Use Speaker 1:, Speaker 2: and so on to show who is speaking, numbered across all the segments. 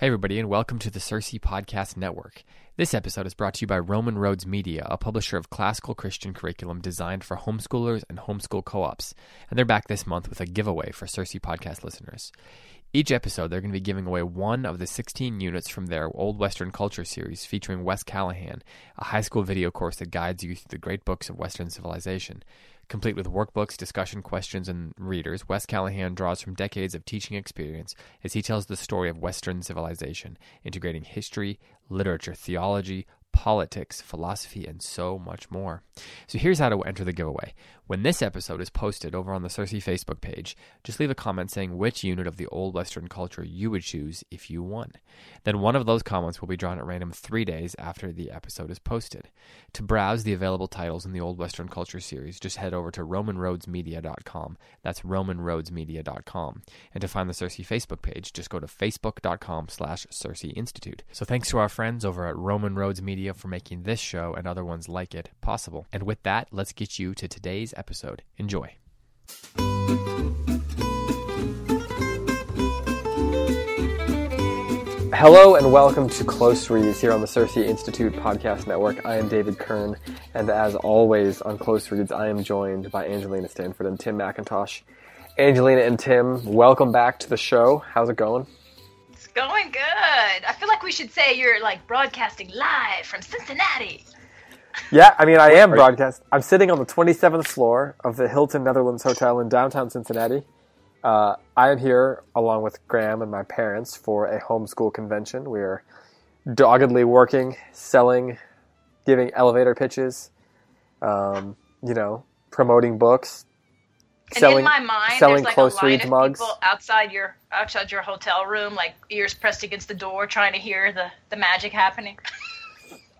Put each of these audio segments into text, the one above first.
Speaker 1: Hey everybody and welcome to the Circe Podcast Network. This episode is brought to you by Roman Roads Media, a publisher of classical Christian curriculum designed for homeschoolers and homeschool co-ops. And they're back this month with a giveaway for Circe Podcast listeners. Each episode, they're going to be giving away one of the 16 units from their Old Western Culture series featuring Wes Callihan, a high school video course that guides you through the great books of Western civilization. Complete with workbooks, discussion questions, and readers, Wes Callihan draws from decades of teaching experience as he tells the story of Western civilization, integrating history, literature, theology, politics, philosophy, and so much more. So here's how to enter the giveaway. When this episode is posted over on the Circe Facebook page, just leave a comment saying which unit of the Old Western culture you would choose if you won. Then one of those comments will be drawn at random three days after the episode is posted. To browse the available titles in the Old Western Culture series, just head over to RomanRoadsMedia.com. That's RomanRoadsMedia.com. And to find the Circe Facebook page, just go to Facebook.com slash Circe Institute. So thanks to our friends over at Roman Roads Media for making this show and other ones like it possible. And with that, let's get you to today's episode. Enjoy. Hello and welcome to Close Reads here on the Circe Institute Podcast Network. I am David Kern, and as always on Close Reads, I am joined by Angelina Stanford and Tim McIntosh. Angelina and Tim, welcome back to the show. How's it going?
Speaker 2: It's going good. I feel like we should say you're like broadcasting live from Cincinnati.
Speaker 1: Yeah, I mean, I am broadcast. I'm sitting on the 27th floor of the Hilton Netherlands Hotel in downtown Cincinnati. Uh, I am here along with Graham and my parents for a homeschool convention. We are doggedly working, selling, giving elevator pitches, um, you know, promoting books,
Speaker 2: And
Speaker 1: selling,
Speaker 2: in my mind,
Speaker 1: selling
Speaker 2: there's like
Speaker 1: close
Speaker 2: a line
Speaker 1: reads
Speaker 2: of
Speaker 1: mugs.
Speaker 2: people outside your outside your hotel room, like ears pressed against the door, trying to hear the the magic happening.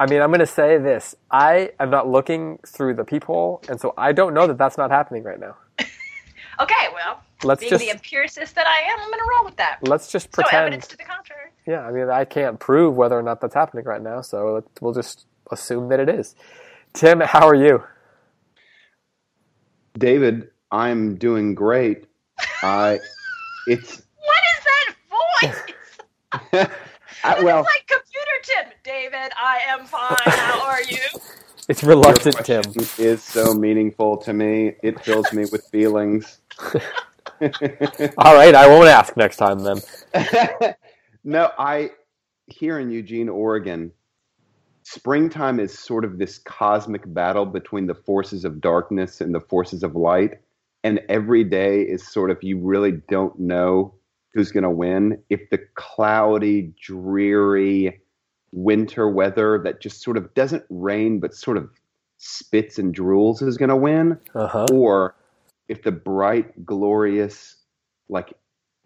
Speaker 1: I mean, I'm going to say this: I am not looking through the peephole, and so I don't know that that's not happening right now.
Speaker 2: okay, well,
Speaker 1: Let's
Speaker 2: being
Speaker 1: just
Speaker 2: the empiricist that I am, I'm going to roll with that.
Speaker 1: let's just
Speaker 2: So
Speaker 1: pretend.
Speaker 2: evidence to the contrary.
Speaker 1: Yeah, I mean, I can't prove whether or not that's happening right now, so let- we'll just assume that it is. Tim, how are you?
Speaker 3: David, I'm doing great. I, it's
Speaker 2: What is that voice?
Speaker 3: I, well,
Speaker 2: it's like computer Tim. David, I am fine. How are you?
Speaker 1: It's reluctant, Tim.
Speaker 3: Is so meaningful to me. It fills me with feelings.
Speaker 1: All right, I won't ask next time then.
Speaker 3: no, I here in Eugene, Oregon, springtime is sort of this cosmic battle between the forces of darkness and the forces of light. And every day is sort of you really don't know who's going to win. If the cloudy, dreary winter weather that just sort of doesn't rain but sort of spits and drools is going to win,
Speaker 1: Uh huh.
Speaker 3: or if the bright, glorious, like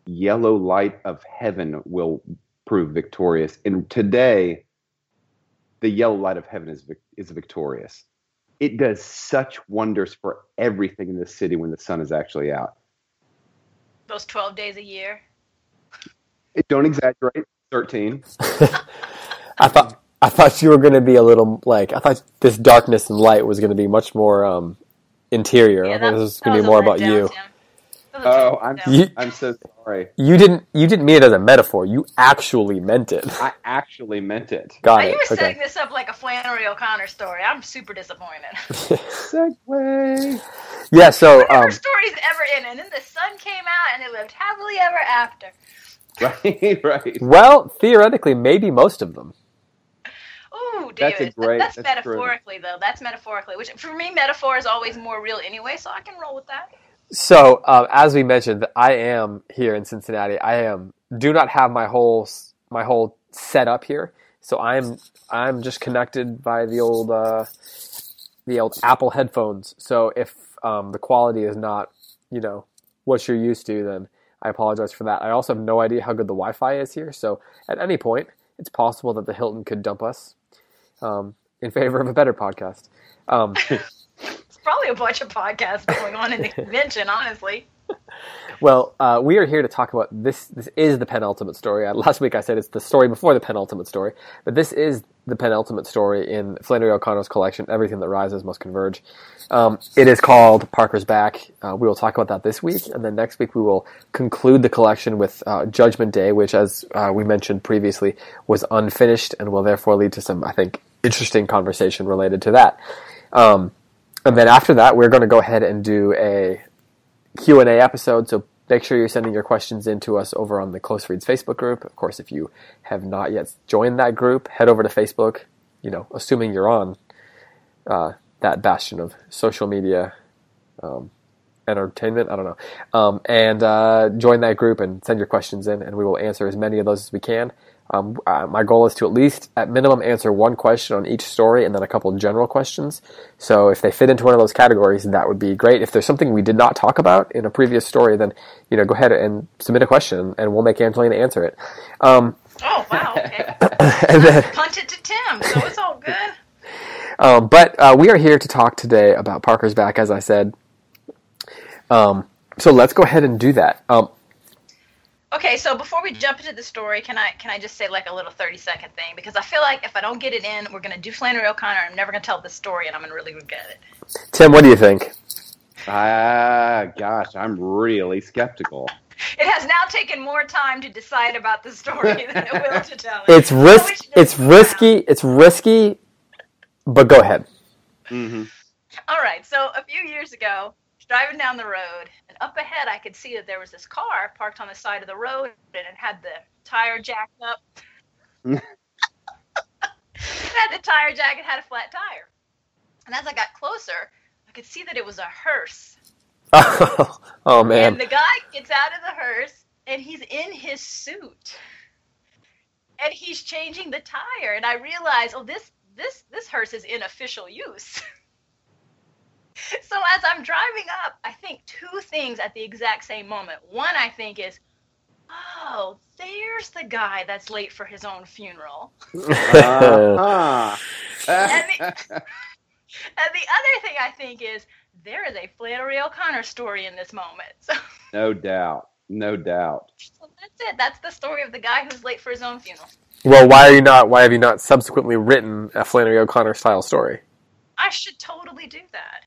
Speaker 3: yellow light of heaven will prove victorious. And today, the yellow light of heaven is is victorious. It does such wonders for everything in the city when the sun is actually out.
Speaker 2: Those 12 days a year.
Speaker 3: It, don't exaggerate. Thirteen.
Speaker 1: I thought I thought you were going to be a little like I thought this darkness and light was going to be much more um, interior. I thought this was going to be more about
Speaker 2: down,
Speaker 1: you.
Speaker 2: Tim. That was a
Speaker 3: Oh, I'm.
Speaker 1: You-
Speaker 3: I'm so sorry.
Speaker 1: You didn't you didn't mean it as a metaphor. You actually meant it.
Speaker 3: I actually meant it.
Speaker 1: Got
Speaker 2: Now,
Speaker 1: it.
Speaker 2: you were setting
Speaker 1: Okay.
Speaker 2: this up like a Flannery O'Connor story. I'm super disappointed.
Speaker 3: Segway.
Speaker 1: Yeah. So um,
Speaker 2: stories ever end, and then the sun came out, and it lived happily ever after.
Speaker 3: Right, right.
Speaker 1: well, theoretically, maybe most of them.
Speaker 2: Ooh,
Speaker 3: That's
Speaker 2: David.
Speaker 3: a great-
Speaker 2: that's,
Speaker 3: that's
Speaker 2: metaphorically though. That's metaphorically, which for me, metaphor is always more real anyway, so I can roll with that.
Speaker 1: So, um, as we mentioned, I am here in Cincinnati. I am do not have my whole my whole setup here, so I'm I'm just connected by the old uh, the old Apple headphones. So if um, the quality is not you know what you're used to, then
Speaker 4: I apologize for that. I also have no idea how good the Wi-Fi is here, so at any point, it's possible that the Hilton could dump us um, in favor of a better podcast. Um,
Speaker 2: It's probably a bunch of podcasts going on in the convention, honestly.
Speaker 4: Well, uh, we are here to talk about this. This is the penultimate story. Uh, last week I said it's the story before the penultimate story, but this is the penultimate story in Flannery O'Connor's collection. Everything that rises must converge. Um, it is called Parker's Back. Uh, we will talk about that this week, and then next week we will conclude the collection with uh, Judgment Day, which, as uh, we mentioned previously, was unfinished and will therefore lead to some, I think, interesting conversation related to that. Um, and then after that, we're going to go ahead and do a Q and A episode. So make sure you're sending your questions in to us over on the Close Reads Facebook group. Of course, if you have not yet joined that group, head over to Facebook. You know, assuming you're on uh, that bastion of social media um, entertainment. I don't know, um, and uh, join that group and send your questions in, and we will answer as many of those as we can. Um, uh, my goal is to at least, at minimum, answer one question on each story and then a couple general questions. So if they fit into one of those categories, that would be great. If there's something we did not talk about in a previous story, then you know go ahead and submit a question, and we'll make Angelina answer it. Um,
Speaker 2: Oh, wow. Okay.
Speaker 4: and then,
Speaker 2: Punt it to Tim, so it's all good.
Speaker 4: um, but uh, we are here to talk today about Parker's back, as I said. Um, so let's go ahead and do that.
Speaker 2: Okay, so before we jump into the story, can I can I just say like a little thirty second thing because I feel like if I don't get it in, we're gonna do Flannery O'Connor. I'm never gonna tell the story, and I'm gonna really regret it.
Speaker 4: Tim, what do you think?
Speaker 3: Ah, gosh, I'm really skeptical.
Speaker 2: It has now taken more time to decide about the story than it will to tell it.
Speaker 4: It's
Speaker 2: I
Speaker 4: risk. It's
Speaker 2: was
Speaker 4: risky. It's risky. But go ahead.
Speaker 3: hmm
Speaker 2: All right, so a few years ago, I was driving down the road, and up ahead I could see that there was this car parked on the side of the road, and it had the tire jacked up. it had the tire jack, it had a flat tire. And as I got closer, I could see that it was a hearse.
Speaker 4: oh
Speaker 2: And
Speaker 4: man.
Speaker 2: And the guy gets out of the hearse, and he's in his suit. And he's changing the tire, and I realize, oh, this this this hearse is in official use. so as I'm driving up, I think two things at the exact same moment. One I think is, oh, there's the guy that's late for his own funeral.
Speaker 3: Uh-huh.
Speaker 2: And the, and the other thing I think is, there is a Flannery O'Connor story in this moment. So,
Speaker 3: no doubt. No doubt.
Speaker 2: so that's it. That's the story of the guy who's late for his own funeral.
Speaker 4: well, why are you not? Why have you not subsequently written a Flannery O'Connor style story?
Speaker 2: I should totally do that.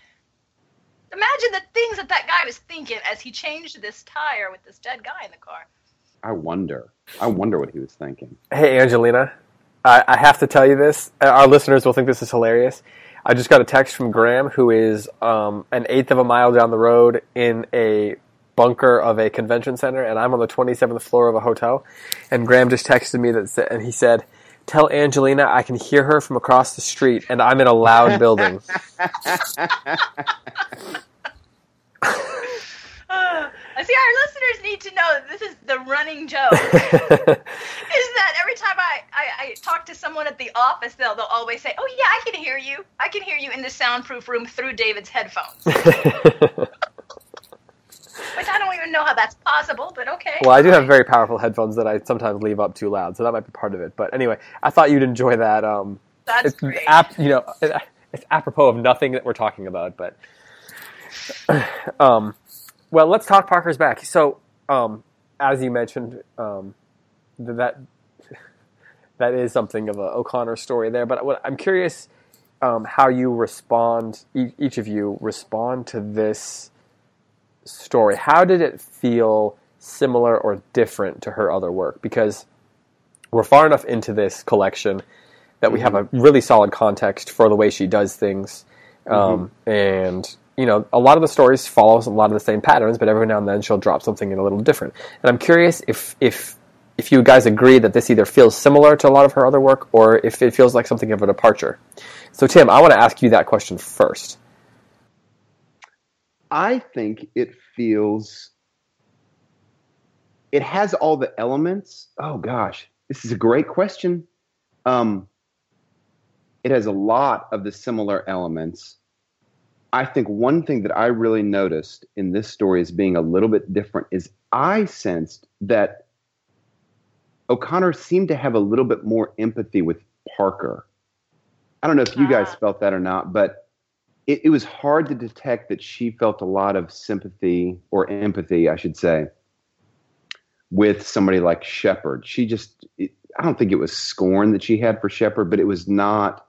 Speaker 2: Imagine the things that that guy was thinking as he changed this tire with this dead guy in the car.
Speaker 3: I wonder. I wonder what he was thinking.
Speaker 4: Hey, Angelina. I, I have to tell you this. Uh, Our listeners will think this is hilarious. I just got a text from Graham, who is um, an eighth of a mile down the road in a bunker of a convention center, and I'm on the 27th floor of a hotel. And Graham just texted me that, and he said, "Tell Angelina I can hear her from across the street, and I'm in a loud building."
Speaker 2: Uh, see our listeners need to know that this is the running joke. is that every time I, I, I talk to someone at the office, they'll, they'll always say, Oh, yeah, I can hear you. I can hear you in the soundproof room through David's headphones. Which I don't even know how that's possible, but okay.
Speaker 4: well, I do have very powerful headphones that I sometimes leave up too loud, so that might be part of it. But anyway, I thought you'd enjoy that. Um,
Speaker 2: That's
Speaker 4: it's
Speaker 2: great.
Speaker 4: ap- you know it's apropos of nothing that we're talking about but um, well let's talk parker's back so um, as you mentioned um, that that is something of a o'connor story there but what, i'm curious um, how you respond e- each of you respond to this story how did it feel similar or different to her other work because we're far enough into this collection that we have a really solid context for the way she does things. Um, And, you know, a lot of the stories follow a lot of the same patterns, but every now and then she'll drop something in a little different. And I'm curious if, if, if you guys agree that this either feels similar to a lot of her other work or if it feels like something of a departure. So, Tim, I want to ask you that question first.
Speaker 3: I think it feels. It has all the elements. Oh gosh, this is a great question. Um, it has a lot of the similar elements, I think one thing that I really noticed in this story as being a little bit different is I sensed that O'Connor seemed to have a little bit more empathy with Parker. I don't know if you guys
Speaker 2: Ah.
Speaker 3: felt that or not, but it, it was hard to detect that she felt a lot of sympathy or empathy, I should say, with somebody like Sheppard. She just, it, I don't think it was scorn that she had for Sheppard, but it was not,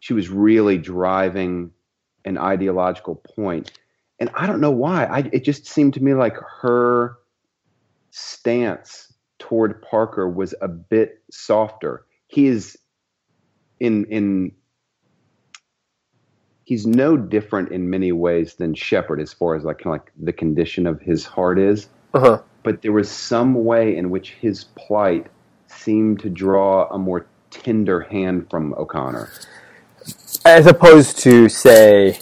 Speaker 3: she was really driving an ideological point. And I don't know why. I, it just seemed to me like her stance toward Parker was a bit softer. He is in in he's no different in many ways than Sheppard as far as like kind of like the condition of his heart is.
Speaker 4: Uh-huh.
Speaker 3: But there was some way in which his plight seemed to draw a more tender hand from O'Connor.
Speaker 4: As opposed to, say,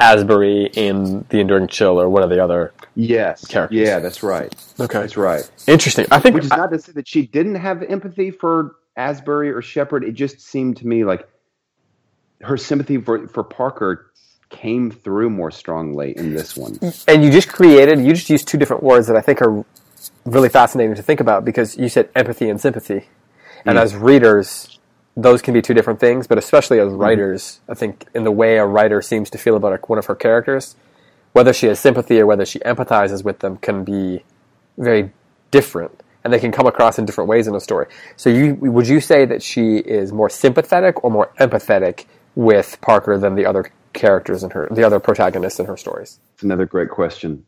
Speaker 4: Asbury in The Enduring Chill or one of the other.
Speaker 3: Yes.
Speaker 4: Characters.
Speaker 3: Yeah, that's right.
Speaker 4: Okay.
Speaker 3: That's right.
Speaker 4: Interesting. I think
Speaker 3: Which is not to say that she didn't have empathy for Asbury or Shepard. It just seemed to me like her sympathy for, for Parker came through more strongly in this one.
Speaker 4: and you just created you just used two different words that I think are really fascinating to think about because you said empathy and sympathy, and
Speaker 3: Mm.
Speaker 4: as readers, those can be two different things. But especially as writers, I think in the way a writer seems to feel about one of her characters, whether she has sympathy or whether she empathizes with them, can be very different, and they can come across in different ways in a story. So, you would you say that she is more sympathetic or more empathetic with Parker than the other characters in her, the other protagonists in her stories?
Speaker 3: It's another great question.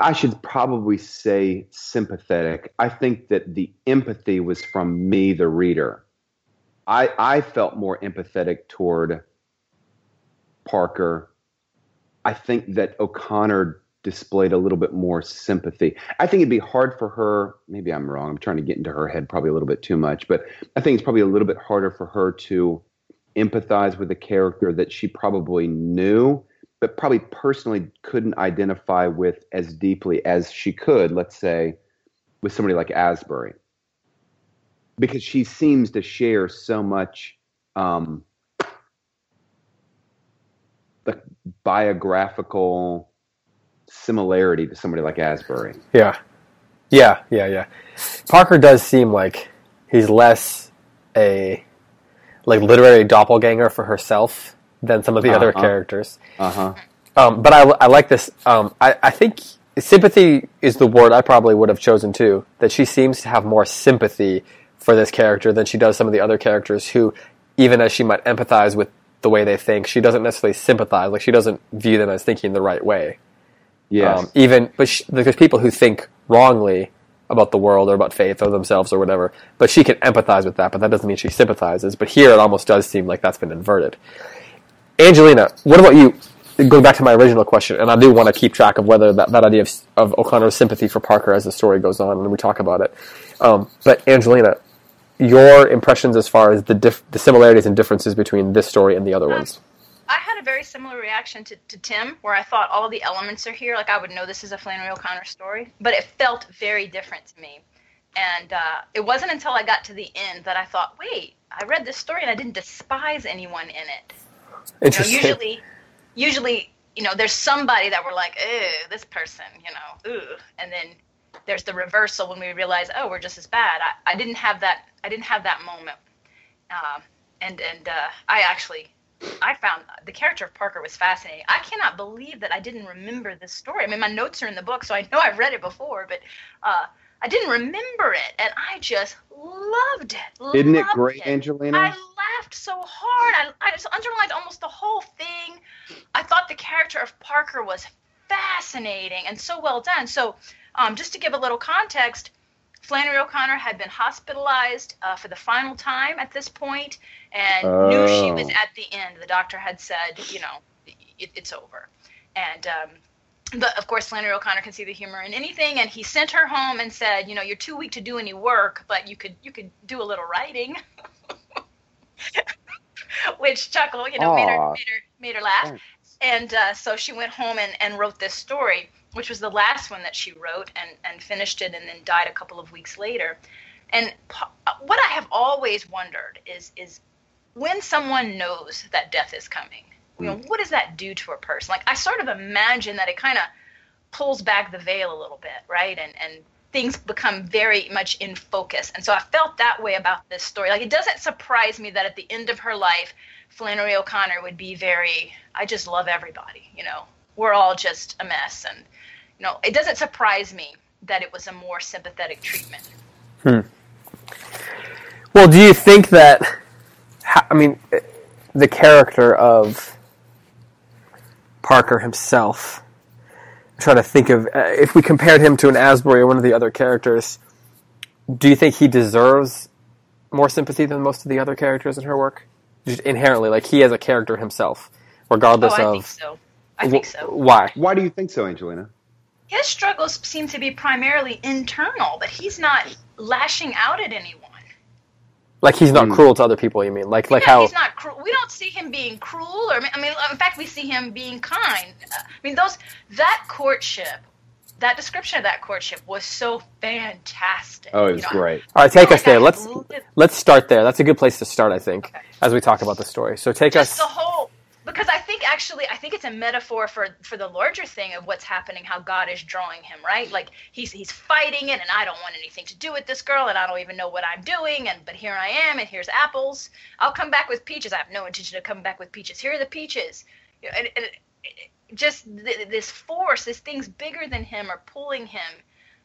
Speaker 3: I should probably say sympathetic. I think that the empathy was from me, the reader. I, I felt more empathetic toward Parker. I think that O'Connor displayed a little bit more sympathy. I think it'd be hard for her. Maybe I'm wrong. I'm trying to get into her head probably a little bit too much, but I think it's probably a little bit harder for her to empathize with a character that she probably knew, but probably personally couldn't identify with as deeply as she could, let's say, with somebody like Asbury. Because she seems to share so much um, the biographical similarity to somebody like Asbury.
Speaker 4: Yeah. Yeah, yeah, yeah. Parker does seem like he's less a like literary doppelganger for herself than some of the other
Speaker 3: Uh-huh.
Speaker 4: characters.
Speaker 3: Uh huh.
Speaker 4: Um, but I, I like this. Um, I, I think sympathy is the word I probably would have chosen too. That she seems to have more sympathy for this character than she does some of the other characters who, even as she might empathize with the way they think, she doesn't necessarily sympathize. Like she doesn't view them as thinking the right way.
Speaker 3: Yes.
Speaker 4: Um, even, but sh there's people who think wrongly about the world or about faith or themselves or whatever. But she can empathize with that, but that doesn't mean she sympathizes. But here, it almost does seem like that's been inverted. Angelina, what about you? Going back to my original question, and I do want to keep track of whether that, that idea of, of O'Connor's sympathy for Parker as the story goes on and we talk about it. Um, but Angelina, your impressions as far as the dif- the similarities and differences between this story and the other ones?
Speaker 2: I had a very similar reaction to, to Tim, where I thought all the elements are here. Like I would know this is a Flannery O'Connor story, but it felt very different to me. And uh, it wasn't until I got to the end that I thought, wait, I read this story and I didn't despise anyone in it. You know, usually, usually, you know, there's somebody that we're like, ew, this person, you know, ooh, and then there's the reversal when we realize, oh, we're just as bad. I, I didn't have that. I didn't have that moment. Um, and and uh, I actually, I found the character of Parker was fascinating. I cannot believe that I didn't remember this story. I mean, my notes are in the book, so I know I've read it before, but uh, I didn't remember it, and I just loved it.
Speaker 3: Isn't it great, Angelina?
Speaker 2: I laughed so hard. I, I just underlined almost the whole thing. I thought the character of Parker was fascinating and so well done. So, um, just to give a little context, Flannery O'Connor had been hospitalized uh, for the final time at this point and knew she was
Speaker 3: Oh.
Speaker 2: at the end. The doctor had said, you know, it, it's over. And um, the, of course, Flannery O'Connor can see the humor in anything, and he sent her home and said, you know, you're too weak to do any work, but you could you could do a little writing. Which chuckle, you know, made her, made her made her laugh.
Speaker 3: Thanks.
Speaker 2: And uh, so she went home and, and wrote this story, which was the last one that she wrote, and, and finished it, and then died a couple of weeks later. And what I have always wondered is is when someone knows that death is coming, you know, mm. what does that do to a person? Like I sort of imagine that it kind of pulls back the veil a little bit, right? And and things become very much in focus. And so I felt that way about this story. Like it doesn't surprise me that at the end of her life, Flannery O'Connor would be very I just love everybody, you know. We're all just a mess and you know, it doesn't surprise me that it was a more sympathetic treatment.
Speaker 4: Hmm. Well, do you think that I mean the character of Parker himself. I'm trying to think of uh, if we compared him to an Asbury or one of the other characters. Do you think he deserves more sympathy than most of the other characters in her work? Just inherently, like he as a character himself, regardless
Speaker 2: oh, I
Speaker 4: of.
Speaker 2: Think so. I think so.
Speaker 4: Why?
Speaker 3: Why do you think so, Angelina?
Speaker 2: His struggles seem to be primarily internal, but he's not lashing out at anyone.
Speaker 4: Like he's not mm. cruel to other people. You mean like like
Speaker 2: yeah,
Speaker 4: how
Speaker 2: he's not cruel. We don't see him being cruel, or I mean, in fact, we see him being kind. I mean, those that courtship, that description of that courtship was so fantastic.
Speaker 3: Oh, it was you know, great.
Speaker 4: All right, take us like there. Let's let's start there. That's a good place to start, I think, okay. as we talk about the story. So take
Speaker 2: Just
Speaker 4: us
Speaker 2: the whole because I think actually I think it's a metaphor for for the larger thing of what's happening, how God is drawing him, right? Like he's he's fighting it, and I don't want anything to do with this girl, and I don't even know what I'm doing, and but here I am, and here's apples. I'll come back with peaches. I have no intention of coming back with peaches. Here are the peaches. You know, and, and just th- this force, this thing's bigger than him, are pulling him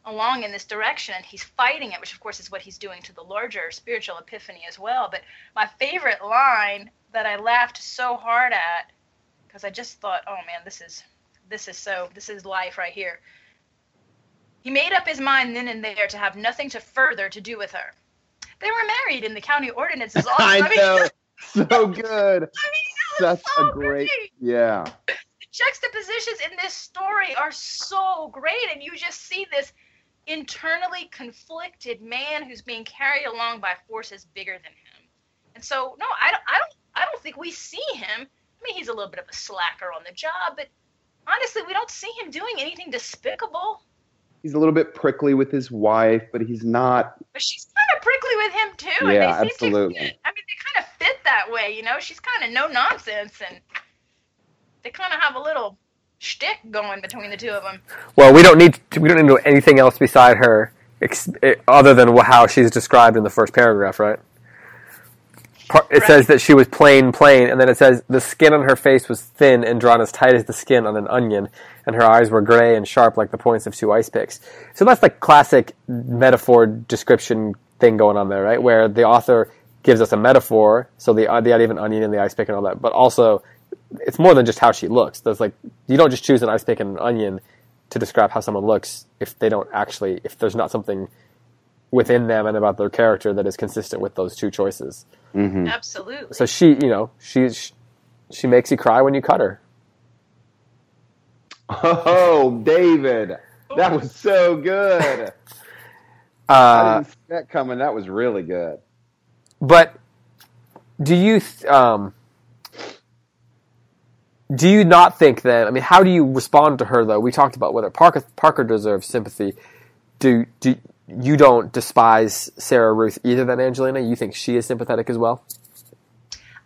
Speaker 2: along in this direction and he's fighting it which of course is what he's doing to the larger spiritual epiphany as well but my favorite line that I laughed so hard at because I just thought, oh man, this is this is so this is life right here. He made up his mind then and there to have nothing to further to do with her. They were married in the county ordinances. Also.
Speaker 3: I, I mean, know, so good.
Speaker 2: I mean,
Speaker 3: Such
Speaker 2: so
Speaker 3: a great,
Speaker 2: great.
Speaker 3: yeah.
Speaker 2: The juxtapositions in this story are so great, and you just see this internally conflicted man who's being carried along by forces bigger than him. And so, no, I don't, I don't I don't think we see him. I mean, he's a little bit of a slacker on the job, but honestly, we don't see him doing anything despicable.
Speaker 3: He's a little bit prickly with his wife, but he's not.
Speaker 2: But she's kind of prickly with him too.
Speaker 3: Yeah,
Speaker 2: and they
Speaker 3: seem absolutely. To, I
Speaker 2: mean, they kind of fit that way, you know. She's kind of no nonsense, and they kind of have a little shtick going between the two of them.
Speaker 4: Well, we don't need to, we don't need to know anything else beside her, ex- eh, other than how she's described in the first paragraph, right? It right. says that she was plain, plain, and then it says the skin on her face was thin and drawn as tight as the skin on an onion, and her eyes were gray and sharp like the points of two ice picks. So that's like classic metaphor description thing going on there, right? Where the author gives us a metaphor, so the the idea of an onion and the ice pick and all that, but also it's more than just how she looks. There's like you don't just choose an ice pick and an onion to describe how someone looks if they don't actually if there's not something within them and about their character that is consistent with those two choices.
Speaker 2: Mm-hmm. Absolutely.
Speaker 4: So she, you know, she she makes you cry when you cut her.
Speaker 3: Oh, David, that was so good.
Speaker 4: Uh,
Speaker 3: I didn't see that coming. That was really good.
Speaker 4: But do you um, do you not think that? I mean, how do you respond to her though? We talked about whether Parker Parker deserves sympathy. Do do you don't despise Sarah Ruth either than Angelina? You think she is sympathetic as well?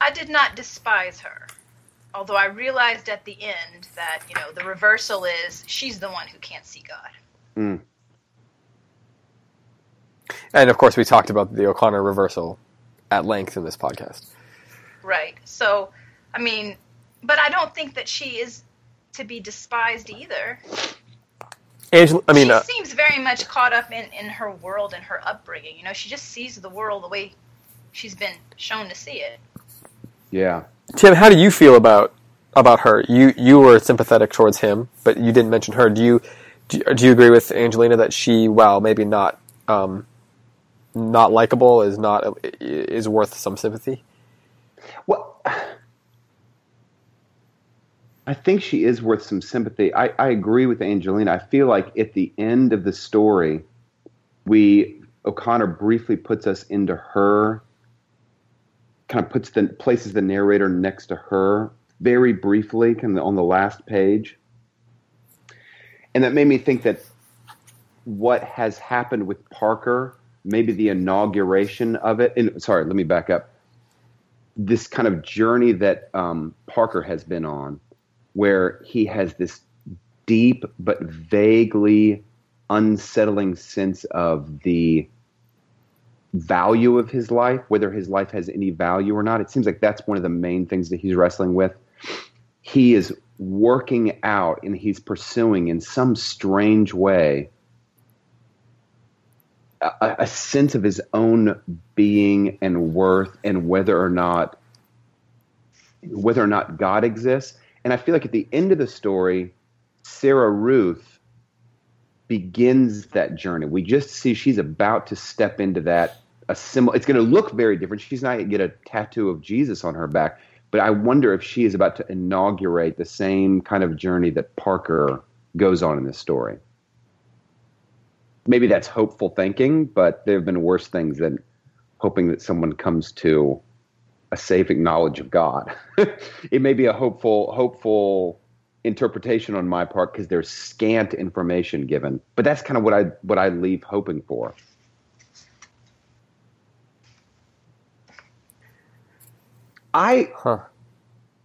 Speaker 2: I did not despise her. Although I realized at the end that, you know, the reversal is she's the one who can't see God.
Speaker 3: Mm.
Speaker 4: And of course, we talked about the O'Connor reversal at length in this podcast.
Speaker 2: Right. So, I mean, but I don't think that she is to be despised either.
Speaker 4: Angela, I mean,
Speaker 2: she
Speaker 4: uh,
Speaker 2: seems very much caught up in, in her world and her upbringing. You know, she just sees the world the way she's been shown to see it.
Speaker 3: Yeah.
Speaker 4: Tim, how do you feel about about her? You you were sympathetic towards him, but you didn't mention her. Do you do, do you agree with Angelina that she, well, maybe not um, not likable, is not is worth some sympathy?
Speaker 3: Well, I think she is worth some sympathy. I, I agree with Angelina. I feel like at the end of the story, we O'Connor briefly puts us into her, kind of puts the places the narrator next to her very briefly, kind of on the last page, and that made me think that what has happened with Parker, maybe the inauguration of it. And sorry, let me back up. this kind of journey that um, Parker has been on, where he has this deep but vaguely unsettling sense of the value of his life, whether his life has any value or not. It seems like that's one of the main things that he's wrestling with. He is working out and he's pursuing in some strange way a, a sense of his own being and worth and whether or not whether or not God exists. And I feel like at the end of the story, Sarah Ruth begins that journey. We just see she's about to step into that a similar it's going to look very different. She's not going to get a tattoo of Jesus on her back, but I wonder if she is about to inaugurate the same kind of journey that Parker goes on in this story maybe that's hopeful thinking, but there have been worse things than hoping that someone comes to a saving knowledge of God. it may be a hopeful, hopeful interpretation on my part because there's scant information given, but that's kind of what I what I leave hoping for. I, huh.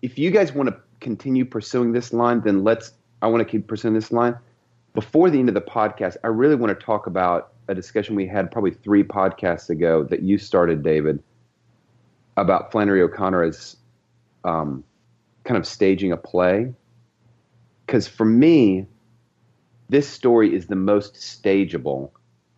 Speaker 3: if you guys want to continue pursuing this line, then let's. I want to keep pursuing this line before the end of the podcast, I really want to talk about a discussion we had probably three podcasts ago that you started, David, about Flannery O'Connor as um, kind of staging a play. Because for me, this story is the most stageable.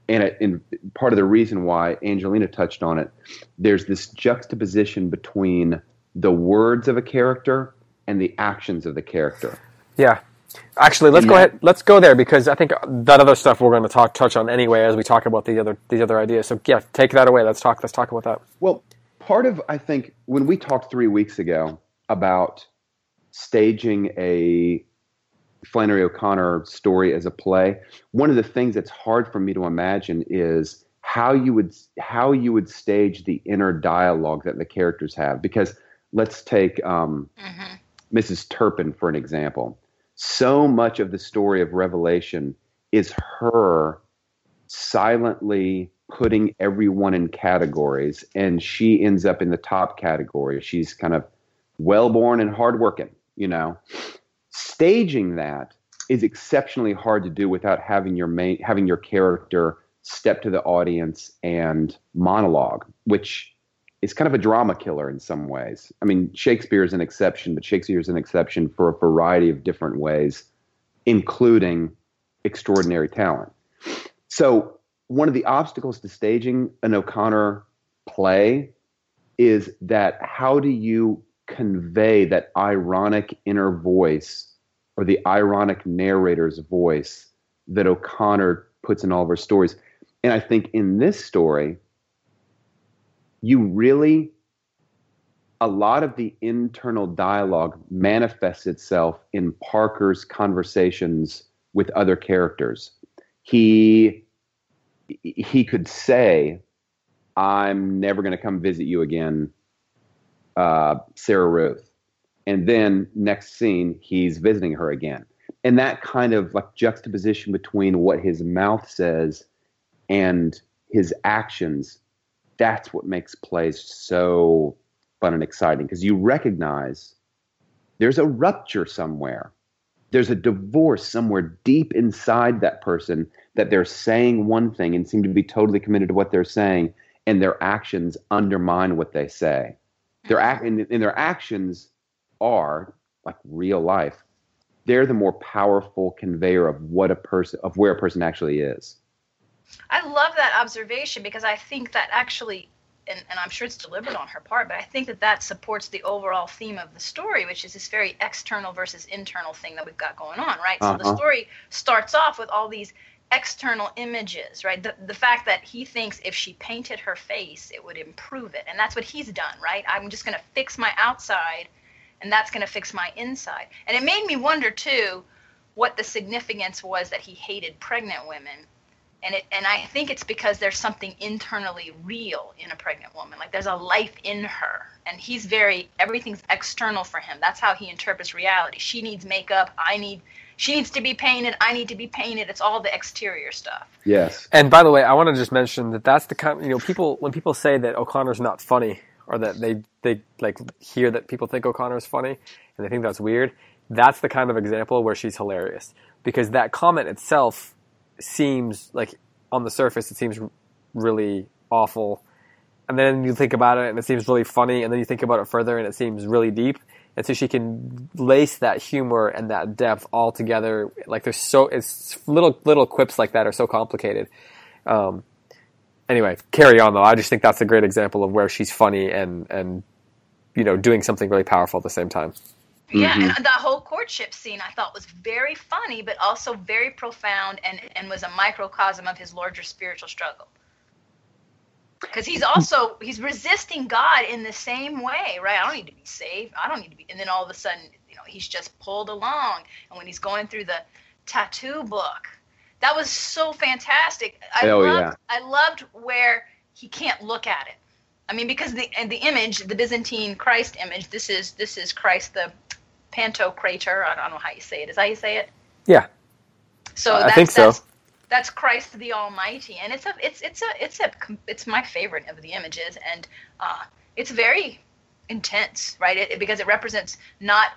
Speaker 3: And, it, and part of the reason why Angelina touched on it, there's this juxtaposition between the words of a character and the actions of the character.
Speaker 4: Yeah. Actually, let's go ahead. Let's go there because I think that other stuff we're going to talk touch on anyway as we talk about the other these other ideas. So yeah, take that away. Let's talk. Let's talk about that.
Speaker 3: Well, part of I think when we talked three weeks ago about staging a Flannery O'Connor story as a play, one of the things that's hard for me to imagine is how you would how you would stage the inner dialogue that the characters have. Because let's take um, mm-hmm. Mrs. Turpin for an example so much of the story of Revelation is her silently putting everyone in categories, and she ends up in the top category. She's kind of well born and hardworking, you know. Staging that is exceptionally hard to do without having your main having your character step to the audience and monologue, which is kind of a drama killer in some ways. I mean, Shakespeare is an exception, but Shakespeare is an exception for a variety of different ways, including extraordinary talent. So, one of the obstacles to staging an O'Connor play is that how do you convey that ironic inner voice or the ironic narrator's voice that O'Connor puts in all of her stories? And I think in this story, you really a lot of the internal dialogue manifests itself in Parker's conversations with other characters. He he could say, "I'm never going to come visit you again, uh, Sarah Ruth," and then next scene he's visiting her again, and that kind of like juxtaposition between what his mouth says and his actions that's what makes plays so fun and exciting. Because you recognize there's a rupture somewhere. There's a divorce somewhere deep inside that person that they're saying one thing and seem to be totally committed to what they're saying, and their actions undermine what they say. Their act and, and their actions are like real life. They're the more powerful conveyor of what a person of where a person actually is.
Speaker 2: I love that observation because I think that actually, and, and I'm sure it's deliberate on her part, but I think that that supports the overall theme of the story, which is this very external versus internal thing that we've got going on, right? Uh-huh. So the uh-huh. story starts off with all these external images, right? The, the fact that he thinks if she painted her face, it would improve it. And that's what he's done, right? I'm just going to fix my outside, and that's going to fix my inside. And it made me wonder, too, what the significance was that he hated pregnant women and it and I think it's because there's something internally real in a pregnant woman. Like there's a life in her, and he's very everything's external for him. That's how he interprets reality. She needs makeup. I need. She needs to be painted. I need to be painted. It's all the exterior stuff.
Speaker 3: Yes.
Speaker 4: And by the way, I want to just mention that that's the kind. You know, people when people say that O'Connor's not funny or that they they like hear that people think O'Connor is funny and they think that's weird. That's the kind of example where she's hilarious because that comment itself seems like on the surface it seems really awful, and then you think about it and it seems really funny, and then you think about it further and it seems really deep. And so she can lace that humor and that depth all together. Like there's so it's little little quips like that are so complicated. Um, anyway, carry on though. I just think that's a great example of where she's funny and and you know doing something really powerful at the same time.
Speaker 2: Yeah,
Speaker 3: Mhm.
Speaker 2: and the whole courtship scene I thought was very funny, but also very profound, and and was a microcosm of his larger spiritual struggle. Because he's also he's resisting God in the same way, right? I don't need to be saved. I don't need to be. And then all of a sudden, you know, he's just pulled along. And when he's going through the tattoo book, that was so fantastic. I
Speaker 3: Oh,
Speaker 2: loved,
Speaker 3: yeah.
Speaker 2: I loved where he can't look at it. I mean, because the and the image, the Byzantine Christ image, this is this is Christ the Pantocrator. I don't know how you say it. Is that how you say it?
Speaker 4: Yeah,
Speaker 2: So
Speaker 4: I
Speaker 2: that's,
Speaker 4: think so.
Speaker 2: That's, that's Christ the Almighty, and it's a it's it's a it's a it's my favorite of the images, and uh, it's very intense, right? It, because it represents not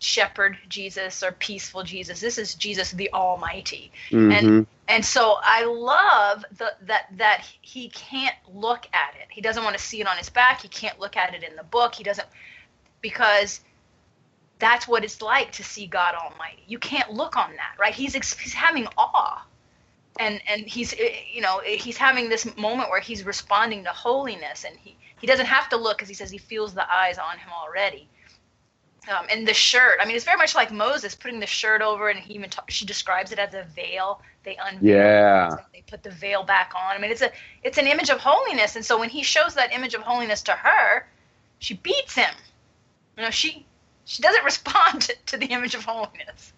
Speaker 2: shepherd Jesus or peaceful Jesus. This is Jesus the Almighty,
Speaker 3: Mhm.
Speaker 2: and and so I love the, that that he can't look at it. He doesn't want to see it on his back. He can't look at it in the book. He doesn't because that's what it's like to see God Almighty. You can't look on that, right? He's he's having awe, and and he's eh, you know he's having this moment where he's responding to holiness, and he he doesn't have to look because he says he feels the eyes on him already. Um, and the shirt, I mean, it's very much like Moses putting the shirt over, and he even ta- she describes it as a veil. They unveil,
Speaker 3: Yeah.
Speaker 2: it, they put the veil back on. I mean, it's a it's an image of holiness, and so when he shows that image of holiness to her, she beats him. You know, she she doesn't respond to, to the image of holiness.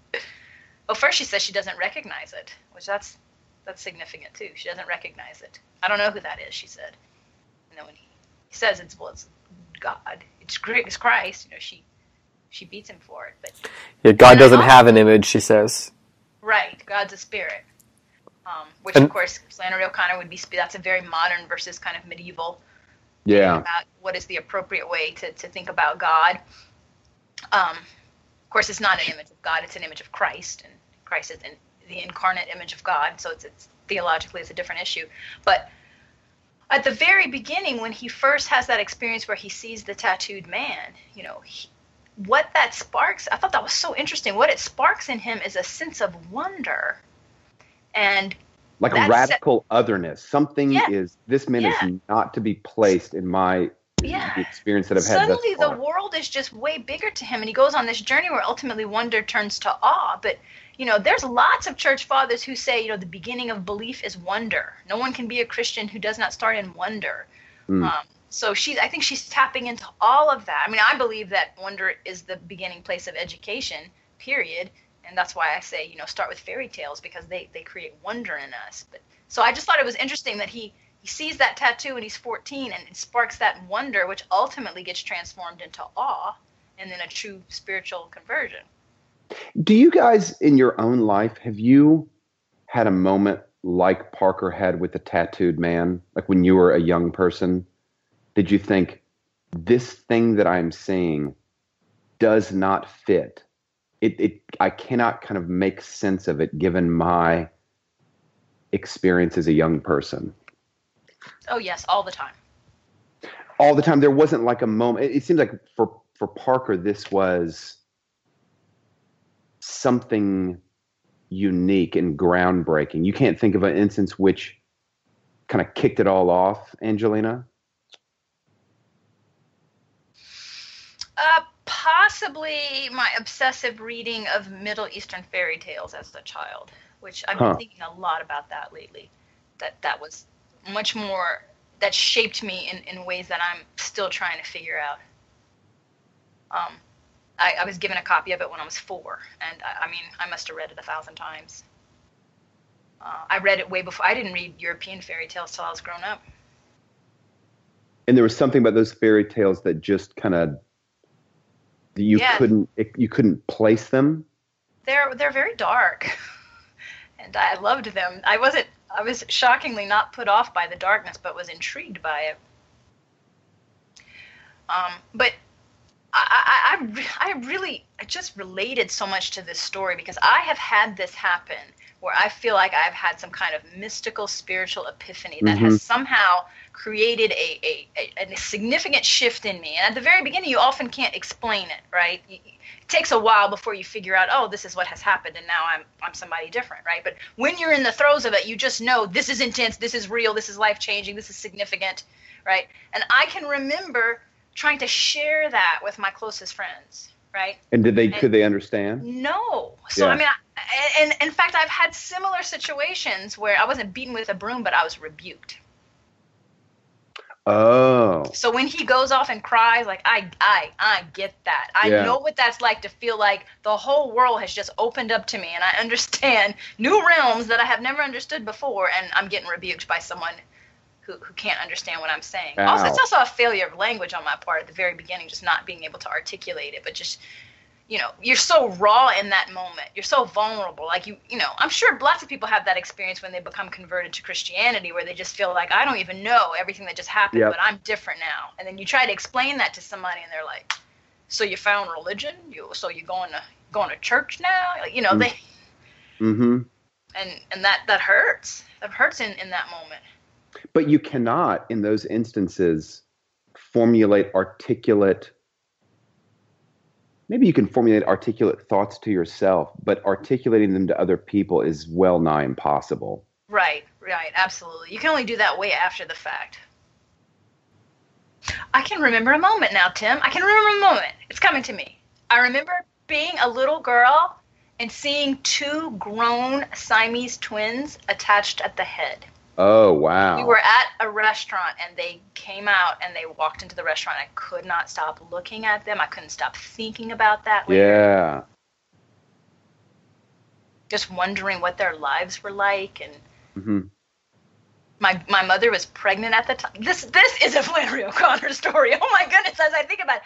Speaker 2: Well, first she says she doesn't recognize it, which that's that's significant too. She doesn't recognize it. I don't know who that is, she said. And then when he, he says it's well, it's God, it's great, it's Christ. You know, she she beats him for it. But
Speaker 4: yeah. God doesn't
Speaker 2: also-
Speaker 4: have an image, she says.
Speaker 2: right, God's a spirit. Um, which
Speaker 4: And-
Speaker 2: of course, Flannery O'Connor would be. That's a very modern versus kind of medieval
Speaker 3: Yeah.
Speaker 2: about what is the appropriate way to, to think about God. Um, of course, it's not an image of God; it's an image of Christ, and Christ is in, the incarnate image of God. So it's, it's theologically it's a different issue. But at the very beginning, when he first has that experience where he sees the tattooed man, you know, he, what that sparks, I thought that was so interesting. What it sparks in him is a sense of wonder, and
Speaker 3: Like a radical otherness. Something
Speaker 2: Yeah.
Speaker 3: is this man
Speaker 2: Yeah.
Speaker 3: is not to be placed in my
Speaker 2: Yeah.
Speaker 3: the experience that I've had
Speaker 2: suddenly the world is just way bigger to him and he goes on this journey where ultimately wonder turns to awe but you know there's lots of church fathers who say you know the beginning of belief is wonder. No one can be a christian who does not start in wonder.
Speaker 3: Mm.
Speaker 2: um, so she i think she's tapping into all of that. I mean i believe that wonder is the beginning place of education period and that's why i say you know start with fairy tales because they they create wonder in us. But so i just thought it was interesting that he he sees that tattoo when he's 14 and it sparks that wonder which ultimately gets transformed into awe and then a true spiritual conversion
Speaker 3: Do you guys in your own life have you had a moment like Parker had with the tattooed man? Like when you were a young person, did you think this thing that I'm seeing does not fit? It, it I cannot kind of make sense of it given my experience as a young person.
Speaker 2: Oh yes all the time
Speaker 3: all the time. There wasn't like a moment. It, it seems like for for Parker, this was something unique and groundbreaking. You can't think of an instance which kind of kicked it all off, Angelina.
Speaker 2: uh, possibly my obsessive reading of middle eastern fairy tales as a child which i've
Speaker 3: Huh.
Speaker 2: been thinking a lot about that lately that that was much more that shaped me in, in ways that i'm still trying to figure out. Um, I, I was given a copy of it when i was four and i, I mean i must have read it a thousand times. Uh, i read it way before i didn't read european fairy tales till i was grown up.
Speaker 3: And there was something about those fairy tales that just kind of you couldn't you couldn't place them.
Speaker 2: they're they're very dark and i loved them. I wasn't i was shockingly not put off by the darkness but was intrigued by it Um, but I, I, I, I really I just related so much to this story because I have had this happen where I feel like I've had some kind of mystical spiritual epiphany that
Speaker 3: Mhm.
Speaker 2: has somehow created a, a, a, a significant shift in me. And at the very beginning, you often can't explain it, right? It takes a while before you figure out, oh, this is what has happened, and now I'm I'm somebody different, right? But when you're in the throes of it, you just know this is intense, this is real, this is life changing, this is significant, right? And I can remember trying to share that with my closest friends, right?
Speaker 3: And did they could they understand?
Speaker 2: No. So
Speaker 3: Yeah.
Speaker 2: I mean, I, and, and in fact, I've had similar situations where I wasn't beaten with a broom, but I was rebuked.
Speaker 3: Oh.
Speaker 2: So when he goes off and cries, like I, I, I get that. I
Speaker 3: Yeah.
Speaker 2: know what that's like to feel like the whole world has just opened up to me, and I understand new realms that I have never understood before, and I'm getting rebuked by someone who, who can't understand what I'm saying. Also, it's also a failure of language on my part at the very beginning, just not being able to articulate it, but just you know you're so raw in that moment you're so vulnerable like you you know i'm sure lots of people have that experience when they become converted to christianity where they just feel like i don't even know everything that just happened
Speaker 3: Yep.
Speaker 2: but i'm different now and then you try to explain that to somebody and they're like so you found religion you so you're going to going to church now you know
Speaker 3: Mm.
Speaker 2: they
Speaker 3: Mm-hmm.
Speaker 2: and and that that hurts that hurts in in that moment
Speaker 3: But you cannot, in those instances, formulate articulate. Maybe you can formulate articulate thoughts to yourself, but articulating them to other people is well nigh impossible.
Speaker 2: Right, right, absolutely. You can only do that way after the fact. I can remember a moment now, Tim. I can remember a moment. It's coming to me. I remember being a little girl and seeing two grown Siamese twins attached at the head.
Speaker 3: Oh wow!
Speaker 2: We were at a restaurant and they came out and they walked into the restaurant. I could not stop looking at them. I couldn't stop thinking about that. later.
Speaker 3: yeah.
Speaker 2: Just wondering what their lives were like and
Speaker 3: hmm
Speaker 2: my my mother was pregnant at the time. This this is a Flannery O'Connor story. Oh my goodness! As I think about it,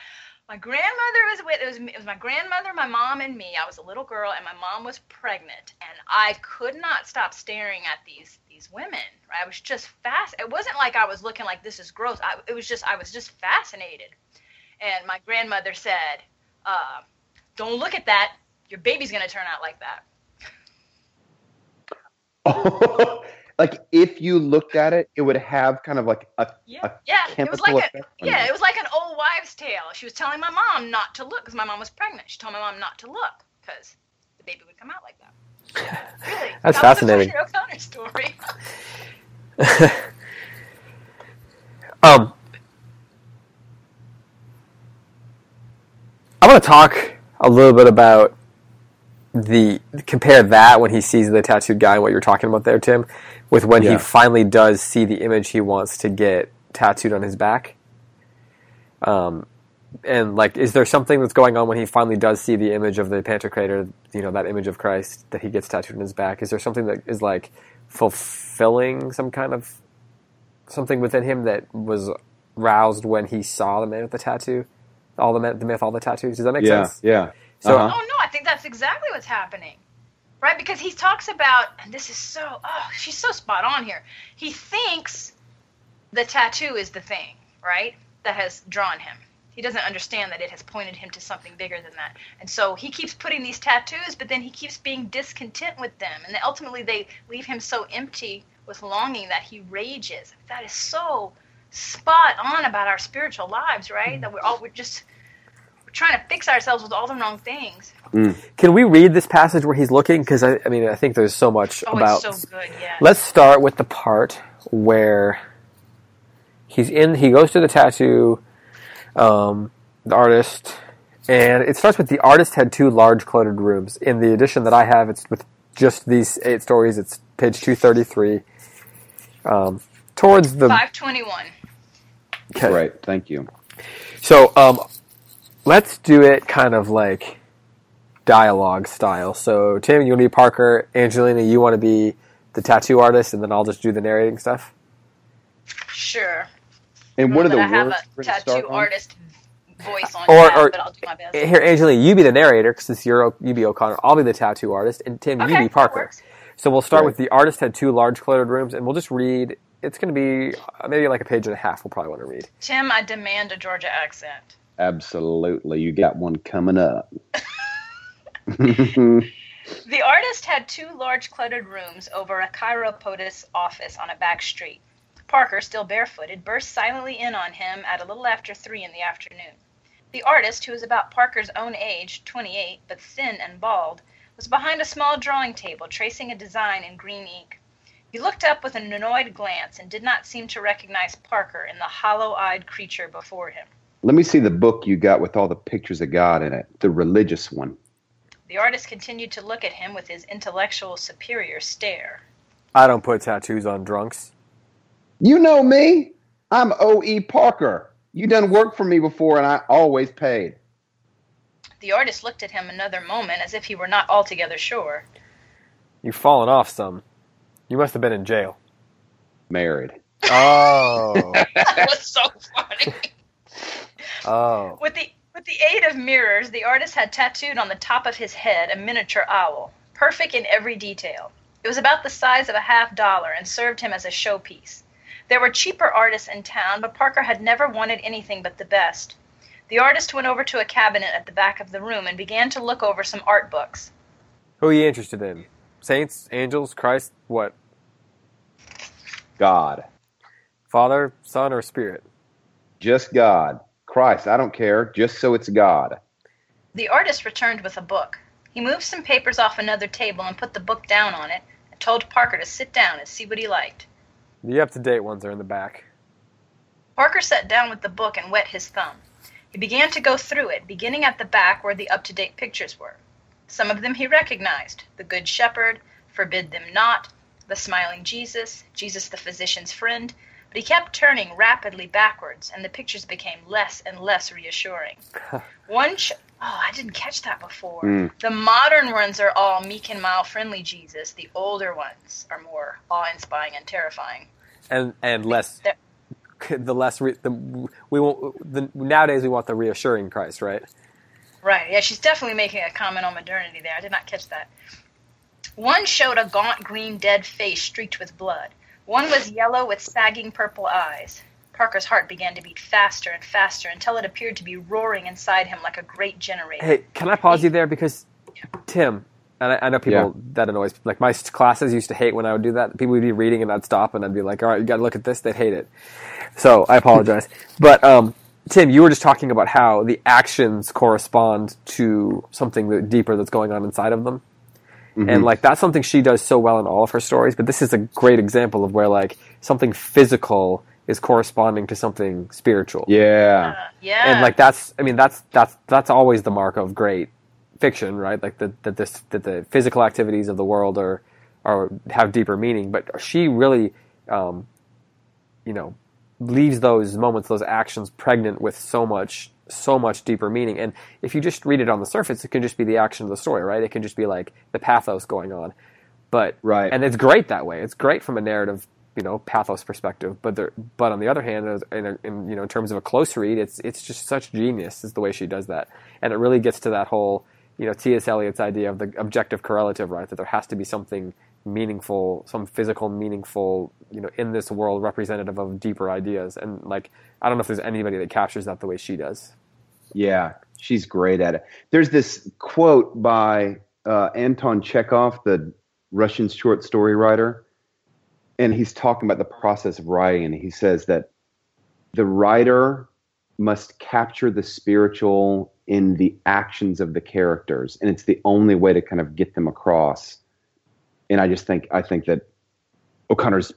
Speaker 2: my grandmother was with it was, it was my grandmother, my mom, and me. I was a little girl, and my mom was pregnant, and I could not stop staring at these these women. Right? I was just fast. It wasn't like I was looking like this is gross. I, it was just I was just fascinated. And my grandmother said, uh, "Don't look at that. Your baby's gonna turn out like that."
Speaker 3: like if you looked at it, it would have kind of like a
Speaker 2: Yeah,
Speaker 3: a
Speaker 2: yeah. It was like a, yeah,
Speaker 3: you.
Speaker 2: it was like an old wives' tale. She was telling my mom not to look because my mom was pregnant. She told my mom not to look because the baby would come out like that. Really,
Speaker 4: That's
Speaker 2: that
Speaker 4: fascinating.
Speaker 2: Flannery O'Connor story.
Speaker 4: Um, I want to talk a little bit about the compare that when he sees the tattooed guy, what you're talking about there, Tim, with when he finally does see the image he wants to get tattooed on his back. Um, and like, is there something that's going on when he finally does see the image of the Pantocrator, you know, that image of Christ that he gets tattooed on his back? Is there something that is like fulfilling some kind of something within him that was roused when he saw the man with the tattoo, all the myth, the man with all the tattoos. Does that make
Speaker 3: yeah,
Speaker 4: sense?
Speaker 3: yeah.
Speaker 4: So-
Speaker 3: Uh-huh.
Speaker 2: oh no, I think that's exactly what's happening, right? Because he talks about, and this is so, oh, she's so spot on here. He thinks the tattoo is the thing, right, that has drawn him. He doesn't understand that it has pointed him to something bigger than that. And so he keeps putting these tattoos, but then he keeps being discontent with them. And ultimately they leave him so empty with longing that he rages. That is so spot on about our spiritual lives, right? Hmm. That we're all we're just trying to fix ourselves with all the wrong things.
Speaker 4: Can we read this passage where he's looking? Because I, I mean, I think there's so much
Speaker 2: Oh,
Speaker 4: about.
Speaker 2: it's so good, yeah.
Speaker 4: Let's start with the part where he's in. He goes to the tattoo, um, the artist, and it starts with the artist had two large cluttered rooms. In the edition that I have, it's with just these eight stories. It's page two thirty three. Um, towards the
Speaker 2: 521.
Speaker 4: okay.
Speaker 3: Right. Thank you.
Speaker 4: So um, let's do it kind of like dialogue style. So Tim, you want to be Parker. Angelina, you want to be the tattoo artist, and then I'll just do the narrating stuff.
Speaker 2: Sure.
Speaker 3: And what are the
Speaker 2: But I have a
Speaker 3: we're start
Speaker 2: tattoo
Speaker 3: on?
Speaker 2: artist voice on
Speaker 4: Or-
Speaker 2: that,
Speaker 4: or-
Speaker 2: but I'll do my best.
Speaker 4: Here, Angelina, you be the narrator because it's your you be O'Connor. I'll be the tattoo artist, and Tim,
Speaker 2: okay,
Speaker 4: you be Parker. So we'll start
Speaker 3: Right.
Speaker 4: with the artist had two large cluttered rooms, and we'll just read it's going to be uh, maybe like a page and a half. We'll probably want to read.
Speaker 2: Tim, I demand a Georgia accent.
Speaker 3: Absolutely. You got one coming up.
Speaker 2: The artist had two large cluttered rooms over a chiropodist office on a back street. Parker, still barefooted, burst silently in on him at a little after three in the afternoon. The artist, who was about Parker's own age, 28, but thin and bald, was behind a small drawing table tracing a design in green ink. He looked up with an annoyed glance and did not seem to recognize Parker in the hollow eyed creature before him.
Speaker 3: Let me see the book you got with all the pictures of God in it, the religious one.
Speaker 2: The artist continued to look at him with his intellectual superior stare.
Speaker 4: I don't put tattoos on drunks.
Speaker 3: You know me. I'm O.E. Parker. You done work for me before, and I always paid.
Speaker 2: The artist looked at him another moment as if he were not altogether sure.
Speaker 4: You've fallen off some. You must have been in jail.
Speaker 3: Married.
Speaker 4: Oh.
Speaker 2: that was so funny.
Speaker 4: Oh.
Speaker 2: With the with the aid of mirrors, the artist had tattooed on the top of his head a miniature owl, perfect in every detail. It was about the size of a half dollar and served him as a showpiece. There were cheaper artists in town, but Parker had never wanted anything but the best. The artist went over to a cabinet at the back of the room and began to look over some art books.
Speaker 4: Who are you interested in? Saints, angels, Christ, what?
Speaker 3: God.
Speaker 4: Father, Son, or Spirit?
Speaker 3: Just God. Christ, I don't care, just so it's God.
Speaker 2: The artist returned with a book. He moved some papers off another table and put the book down on it, and told Parker to sit down and see what he liked.
Speaker 4: The up to date ones are in the back.
Speaker 2: Parker sat down with the book and wet his thumb. He began to go through it, beginning at the back where the up to date pictures were. Some of them he recognized the Good Shepherd, Forbid Them Not, the Smiling Jesus, Jesus the Physician's Friend, he kept turning rapidly backwards, and the pictures became less and less reassuring. One, sh- oh, I didn't catch that before.
Speaker 3: Mm.
Speaker 2: The modern ones are all meek and mild, friendly Jesus. The older ones are more awe-inspiring and terrifying.
Speaker 4: And and less the less re, the we want the nowadays we want the reassuring Christ, right?
Speaker 2: Right. Yeah, she's definitely making a comment on modernity there. I did not catch that. One showed a gaunt green dead face streaked with blood. One was yellow with sagging purple eyes. Parker's heart began to beat faster and faster until it appeared to be roaring inside him like a great generator.
Speaker 4: Hey, can I pause you there because Tim, and I, I know people that annoys like my classes used to hate when I would do that. People would be reading and I'd stop and I'd be like, "All right, you got to look at this." They'd hate it. So I apologize. but um, Tim, you were just talking about how the actions correspond to something deeper that's going on inside of them. And like that's something she does so well in all of her stories, but this is a great example of where like something physical is corresponding to something spiritual.
Speaker 3: Yeah.
Speaker 2: Uh, yeah.
Speaker 4: And like that's I mean that's that's that's always the mark of great fiction, right? Like that that this that the physical activities of the world are are have deeper meaning, but she really um you know leaves those moments, those actions pregnant with so much so much deeper meaning. And if you just read it on the surface, it can just be the action of the story, right? It can just be like the pathos going on. But
Speaker 3: Right.
Speaker 4: and it's great that way. It's great from a narrative, you know, pathos perspective. But there, but on the other hand, in, a, in you know, in terms of a close read, it's it's just such genius is the way she does that, and it really gets to that whole, you know, T.S. Eliot's idea of the objective correlative, right? That there has to be something meaningful, some physical, meaningful, you know, in this world representative of deeper ideas. And like, I don't know if there's anybody that captures that the way she does.
Speaker 3: Yeah, she's great at it. There's this quote by uh, Anton Chekhov, the Russian short story writer, and he's talking about the process of writing, and he says that the writer must capture the spiritual in the actions of the characters, and it's the only way to kind of get them across. And I just think I think that O'Connor's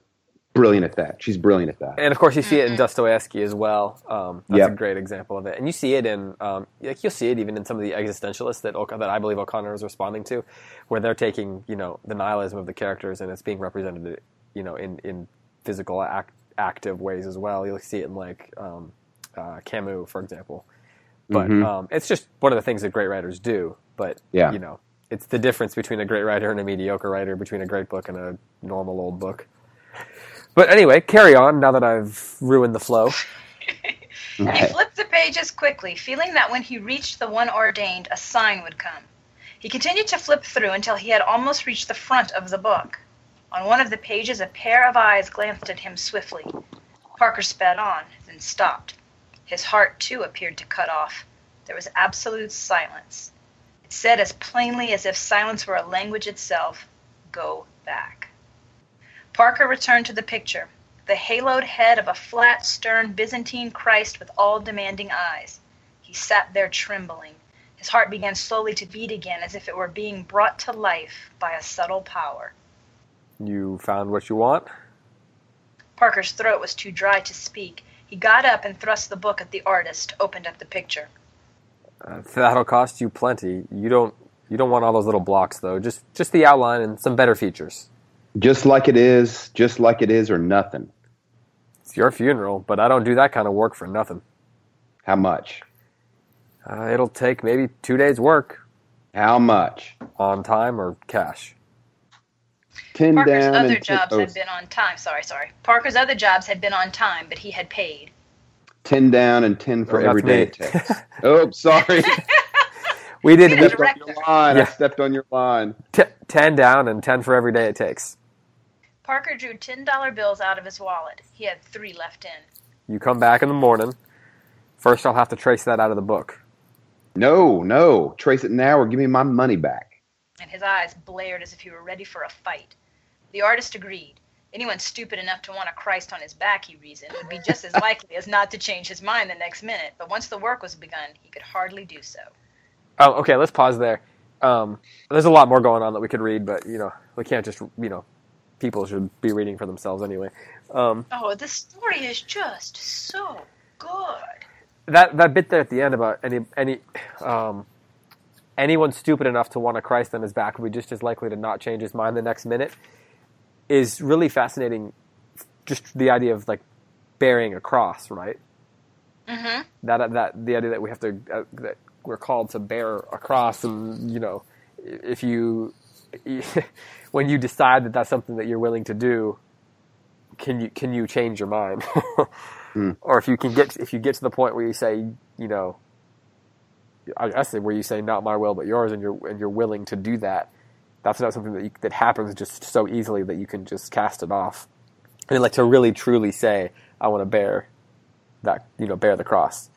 Speaker 3: brilliant at that. She's brilliant at that.
Speaker 4: And of course, you see it in Dostoevsky as well. Um, that's
Speaker 3: Yep.
Speaker 4: a great example of it. And you see it in, um, like you'll see it even in some of the existentialists that that I believe O'Connor is responding to, where they're taking you know the nihilism of the characters and it's being represented, you know, in in physical act, active ways as well. You'll see it in like um, uh, Camus, for example. But
Speaker 3: Mhm.
Speaker 4: um, it's just one of the things that great writers do. But
Speaker 3: Yeah.
Speaker 4: you know, it's the difference between a great writer and a mediocre writer, between a great book and a normal old book. But anyway, carry on. Now that I've ruined the flow.
Speaker 2: He flipped the pages quickly, feeling that when he reached the one ordained, a sign would come. He continued to flip through until he had almost reached the front of the book. On one of the pages, a pair of eyes glanced at him swiftly. Parker sped on, then stopped. His heart, too, appeared to cut off. There was absolute silence. It said as plainly as if silence were a language itself Go back. Parker returned to the picture the haloed head of a flat, stern Byzantine Christ with all demanding eyes. He sat there trembling. His heart began slowly to beat again as if it were being brought to life by a subtle power.
Speaker 4: You found what you want?
Speaker 2: Parker's throat was too dry to speak. He got up and thrust the book at the artist, opened up the picture.
Speaker 4: Uh, that'll cost you plenty. You don't you don't want all those little blocks though. Just just the outline and some better features.
Speaker 3: Just like it is, just like it is, or nothing.
Speaker 4: It's your funeral, but I don't do that kind of work for nothing.
Speaker 3: How much?
Speaker 4: Uh, it'll take maybe two days' work
Speaker 3: How much?
Speaker 4: on time or cash.
Speaker 3: Ten
Speaker 2: Parker's
Speaker 3: down
Speaker 2: other
Speaker 3: and ten,
Speaker 2: jobs
Speaker 3: oh,
Speaker 2: had been on time. Sorry, sorry. Parker's other jobs had been on time, but he had paid.
Speaker 3: ten down and ten for
Speaker 4: Oh, that's
Speaker 3: every day it takes. oh, sorry.
Speaker 4: We did
Speaker 2: You're
Speaker 4: we,
Speaker 3: stepped on your line.
Speaker 4: Yeah.
Speaker 3: I stepped on your line.
Speaker 4: t- ten down and ten for every day it takes.
Speaker 2: Parker drew $10 bills out of his wallet. He had three left in.
Speaker 4: You come back in the morning. First, I'll have to trace that out of the book.
Speaker 3: No, no. Trace it now or give me my money back.
Speaker 2: and his eyes blared as if he were ready for a fight. The artist agreed. Anyone stupid enough to want a Christ on his back, he reasoned, would be just as likely as not to change his mind the next minute. But once the work was begun, he could hardly do so.
Speaker 4: Oh, okay. Let's pause there. Um, there's a lot more going on that we could read, but you know, we can't just you know, people should be reading for themselves anyway. Um,
Speaker 2: Oh, the story is just so good.
Speaker 4: that that bit there at the end about any any um, anyone stupid enough to want a Christ on his back would be just as likely to not change his mind the next minute is really fascinating. Just the idea of like bearing a cross, right?
Speaker 2: Mm-hmm.
Speaker 4: That that the idea that we have to uh, that we're called to bear a cross, and you know, if you when you decide that that's something that you're willing to do, can you can you change your mind?
Speaker 3: Hmm.
Speaker 4: Or if you can get if you get to the point where you say, you know, I guess where you say not my will but yours, and you're and you're willing to do that, that's not something that you, that happens just so easily that you can just cast it off. And like to really truly say, I want to bear that you know bear the cross.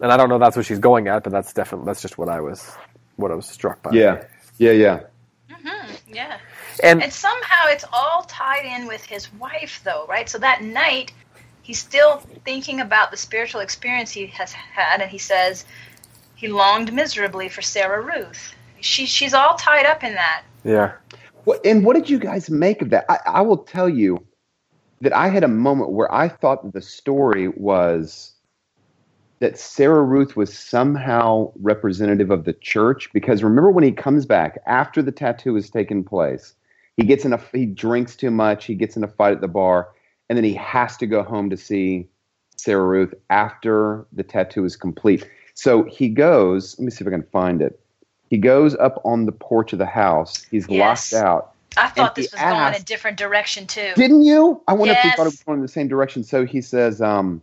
Speaker 4: And I don't know that's what she's going at, but that's definitely that's just what I was what I was struck by.
Speaker 3: Yeah, yeah, yeah.
Speaker 2: Mm-hmm. Yeah.
Speaker 4: and
Speaker 2: And somehow it's all tied in with his wife, though, right? So that night, he's still thinking about the spiritual experience he has had, and he says he longed miserably for Sarah Ruth. She, she's all tied up in that.
Speaker 4: yeah,
Speaker 3: What, and what did you guys make of that? I, I will tell you that I had a moment where I thought the story was that Sarah Ruth was somehow representative of the church because remember when he comes back after the tattoo has taken place, he gets in a he drinks too much, he gets in a fight at the bar, and then he has to go home to see Sarah Ruth after the tattoo is complete. So he goes, let me see if I can find it. He goes up on the porch of the house. He's
Speaker 2: Yes.
Speaker 3: locked out.
Speaker 2: I thought this was going a different direction, too.
Speaker 3: Didn't you? I wonder if we thought it was going in the same direction. So he says, um,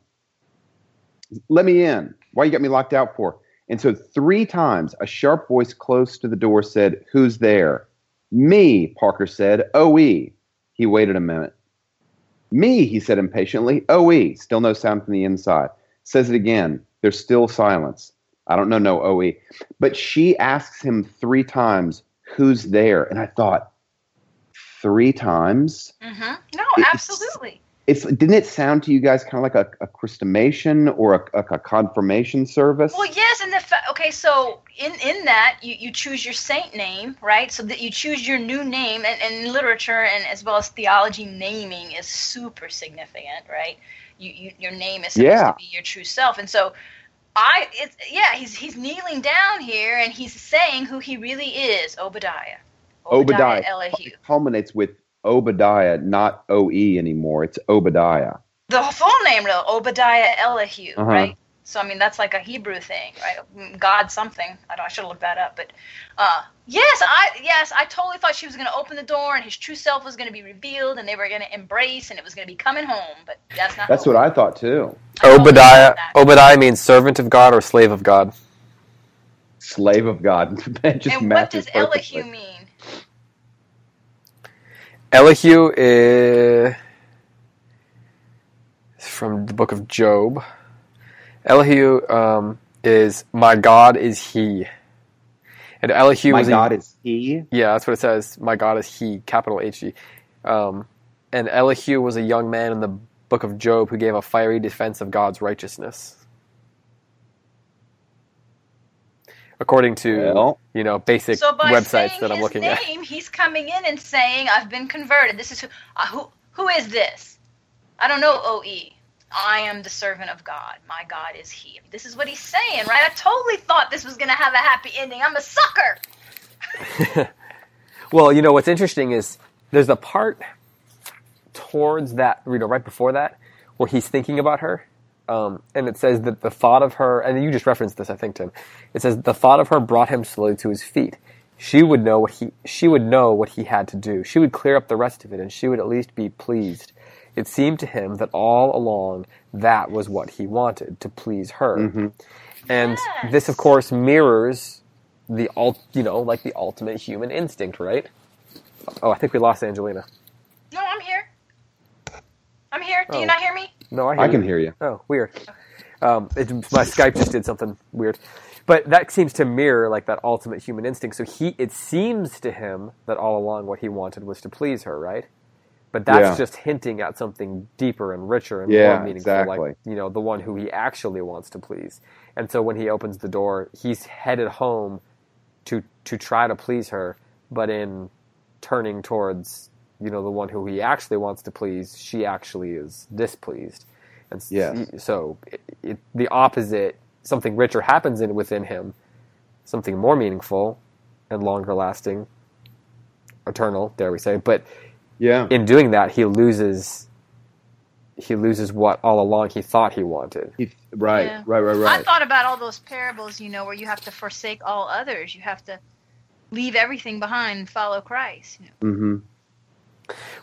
Speaker 3: "Let me in. Why you got me locked out for?" And so three times, a sharp voice close to the door said, "Who's there?" Me, Parker said. "OE." He waited a minute. Me, he said impatiently. OE. Still no sound from the inside. Says it again. There's still silence. I don't know no OE. But she asks him three times, "Who's there?" And I thought, three times
Speaker 2: hmm No, absolutely.
Speaker 3: It's didn't it sound to you guys kind of like a, a chrismation or a, a, a confirmation service
Speaker 2: Well, yes, and the fa- okay, so in in that you, you choose your saint name, right? So that you choose your new name, and, and literature and as well as theology, naming is super significant, right? You, you your name is supposed
Speaker 3: Yeah.
Speaker 2: to be your true self, and so I it's yeah he's he's kneeling down here and he's saying who he really is, Obadiah.
Speaker 3: Obadiah.
Speaker 2: Elihu.
Speaker 3: it culminates with obadiah not oe anymore it's obadiah
Speaker 2: The full name, though, Obadiah Elihu,
Speaker 3: Uh-huh.
Speaker 2: right? So I mean that's like a Hebrew thing, right? God something. I don't. I should have looked that up, but uh, yes, I yes, I totally thought she was going to open the door and his true self was going to be revealed and they were going to embrace and it was going to be coming home. But that's not.
Speaker 3: that's what i thought too
Speaker 2: I
Speaker 4: Obadiah. Obadiah means servant of God or slave of God.
Speaker 3: Slave of god that just
Speaker 2: and what does
Speaker 3: perfectly.
Speaker 2: Elihu mean?
Speaker 4: Elihu is from the book of Job. Elihu um, is my God is He, and Elihu
Speaker 3: My
Speaker 4: was a-
Speaker 3: God is He.
Speaker 4: yeah, that's what it says. My God is He, capital H E. Um, and Elihu was a young man in the book of Job who gave a fiery defense of God's righteousness. According to
Speaker 3: Well.
Speaker 4: you know basic
Speaker 2: So by
Speaker 4: websites that I'm
Speaker 2: his
Speaker 4: looking at.
Speaker 2: name, he's coming in and saying, "I've been converted. This is who. Uh, who who is this? I don't know. O.E. I am the servant of God. My God is He. This is what he's saying, right? I totally thought this was going to have a happy ending. I'm a sucker.
Speaker 4: Well, you know what's interesting is there's a part towards that, you know, right before that, where he's thinking about her, um, and it says that the thought of her, and you just referenced this, I think, Tim. It says the thought of her brought him slowly to his feet. She would know what he, she would know what he had to do. She would clear up the rest of it, and she would at least be pleased. It seemed to him that all along that was what he wanted to please her, and this, of course, mirrors the ult, you know, like the ultimate human instinct, right? Oh, I think we lost Angelina.
Speaker 2: No, I'm here. I'm here. Do
Speaker 4: Oh.
Speaker 2: you not hear me?
Speaker 4: No, I, hear
Speaker 3: I can
Speaker 4: you.
Speaker 3: hear you.
Speaker 4: Oh, weird. Um, it, my Skype just did something weird, but that seems to mirror like that ultimate human instinct. So he, it seems to him that all along what he wanted was to please her, right? But that's
Speaker 3: Yeah.
Speaker 4: just hinting at something deeper and richer and
Speaker 3: Yeah,
Speaker 4: more meaningful,
Speaker 3: exactly.
Speaker 4: like you know, the one who he actually wants to please. And so when he opens the door, he's headed home to to try to please her, but in turning towards you know the one who he actually wants to please, she actually is displeased. And
Speaker 3: Yes.
Speaker 4: so it, it, the opposite, something richer happens in within him, something more meaningful and longer lasting, eternal, dare we say. But
Speaker 3: Yeah.
Speaker 4: in doing that, he loses. He loses what all along he thought he wanted.
Speaker 3: He- right,
Speaker 2: Yeah.
Speaker 3: right, right,
Speaker 2: I thought about all those parables, you know, where you have to forsake all others. You have to leave everything behind and follow Christ. You know.
Speaker 3: hmm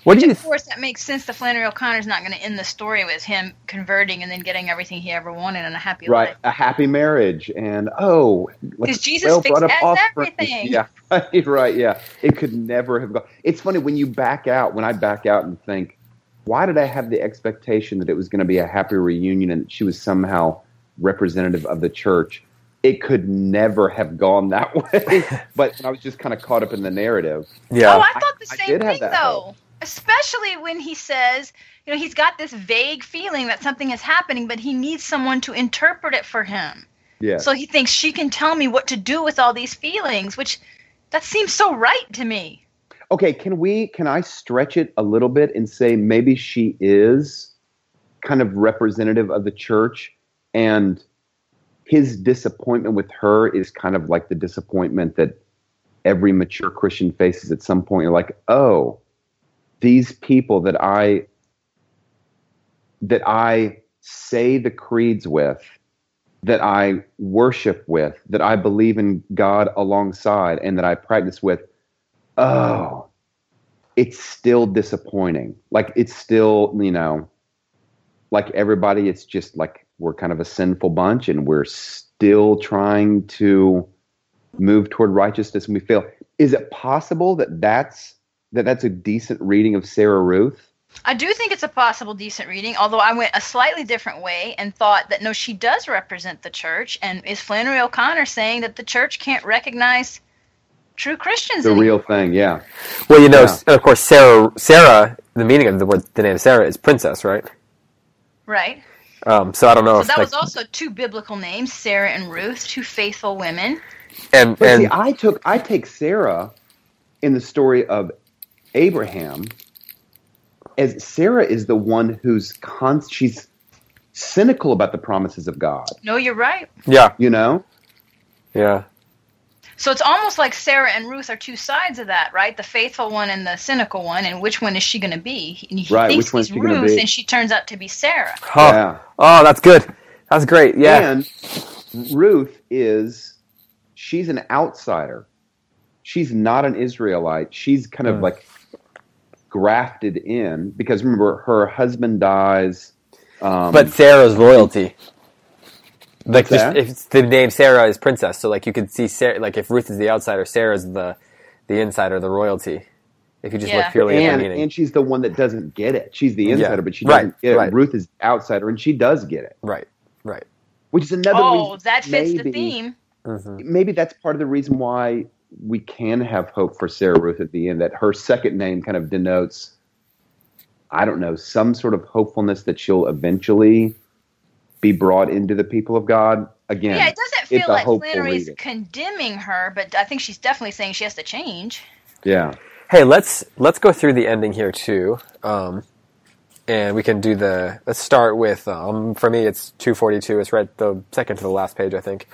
Speaker 4: What do you?
Speaker 2: Of course, that makes sense. The Flannery O'Connor's not going to end the story with him converting and then getting everything he ever wanted and a happy
Speaker 3: Right,
Speaker 2: life.
Speaker 3: a happy marriage, and oh, like
Speaker 2: 'Cause Jesus
Speaker 3: well
Speaker 2: fixed
Speaker 3: brought up offspring.
Speaker 2: everything.
Speaker 3: Yeah, right, right, yeah. It could never have gone. It's funny when you back out. When I back out and think, why did I have the expectation that it was going to be a happy reunion and that she was somehow representative of the church? It could never have gone that way. but I was just kind of caught up in the narrative.
Speaker 4: Yeah.
Speaker 2: Oh, I thought the
Speaker 3: I
Speaker 2: same
Speaker 3: did
Speaker 2: thing though.
Speaker 3: hope.
Speaker 2: Especially when he says, you know, he's got this vague feeling that something is happening, but he needs someone to interpret it for him.
Speaker 3: Yeah.
Speaker 2: So he thinks she can tell me what to do with all these feelings, which that seems so right to me.
Speaker 3: okay, can we? Can I stretch it a little bit and say maybe she is kind of representative of the church, and his disappointment with her is kind of like the disappointment that every mature Christian faces at some point. You're like, oh, these people that I that I say the creeds with, that I worship with, that I believe in God alongside, and that I practice with, oh, it's still disappointing. Like it's still, you know, like everybody, it's just like we're kind of a sinful bunch and we're still trying to move toward righteousness and we fail. Is it possible that that's that that's a decent reading of Sarah Ruth?
Speaker 2: I do think it's a possible decent reading, although I went a slightly different way and thought that no, she does represent the church. And is Flannery O'Connor saying that the church can't recognize true Christians
Speaker 3: The
Speaker 2: anymore?
Speaker 3: real thing, yeah.
Speaker 4: Well, you know,
Speaker 3: Yeah.
Speaker 4: of course, Sarah. Sarah. The meaning of the word, the name Sarah is princess, right?
Speaker 2: Right.
Speaker 4: Um, so I don't know
Speaker 2: So
Speaker 4: if
Speaker 2: that
Speaker 4: like,
Speaker 2: was also two biblical names, Sarah and Ruth, two faithful women.
Speaker 4: and
Speaker 3: But
Speaker 4: and
Speaker 3: see, I took I take Sarah in the story of Abraham as Sarah is the one who's con- she's cynical about the promises of God.
Speaker 2: No, you're right.
Speaker 4: yeah,
Speaker 3: You know,
Speaker 4: yeah,
Speaker 2: So it's almost like Sarah and Ruth are two sides of that, right? The faithful one and the cynical one, and which one is she going to be? And he
Speaker 3: Right,
Speaker 2: thinks
Speaker 3: which one's
Speaker 2: he's
Speaker 3: gonna
Speaker 2: Ruth,
Speaker 3: be?
Speaker 2: and she turns out to be Sarah.
Speaker 4: Huh.
Speaker 3: yeah.
Speaker 4: Oh, that's good. That's great. Yeah,
Speaker 3: And Ruth is she's an outsider. She's not an Israelite. She's kind of
Speaker 4: Hmm.
Speaker 3: like grafted in because remember her husband dies. Um,
Speaker 4: but Sarah's royalty. Like just, if the name Sarah is princess, so like you could see Sarah. Like if Ruth is the outsider, Sarah's the the insider, the royalty. If If you just
Speaker 2: Yeah.
Speaker 4: look purely at the
Speaker 3: and
Speaker 4: meaning.
Speaker 3: and she's the one that doesn't get it. She's the
Speaker 4: Yeah.
Speaker 3: insider, but she doesn't get it.
Speaker 4: right.
Speaker 3: Ruth is outsider, and she does get it,
Speaker 4: right, right.
Speaker 3: which is another.
Speaker 2: Oh,
Speaker 3: reason
Speaker 2: that fits the
Speaker 3: maybe-
Speaker 2: theme.
Speaker 4: hmm
Speaker 3: Maybe that's part of the reason why we can have hope for Sarah Ruth at the end. That her second name kind of denotes, I don't know, some sort of hopefulness that she'll eventually be brought into the people of God again.
Speaker 2: Yeah, it doesn't
Speaker 3: it's
Speaker 2: feel
Speaker 3: a
Speaker 2: like
Speaker 3: hopeful
Speaker 2: Flannery's
Speaker 3: reading.
Speaker 2: condemning her, but I think she's definitely saying she has to change.
Speaker 3: Yeah.
Speaker 4: Hey, let's let's go through the ending here too, um, and we can do the. Let's start with. Um, for me, it's two forty two. It's right the second to the last page, I think,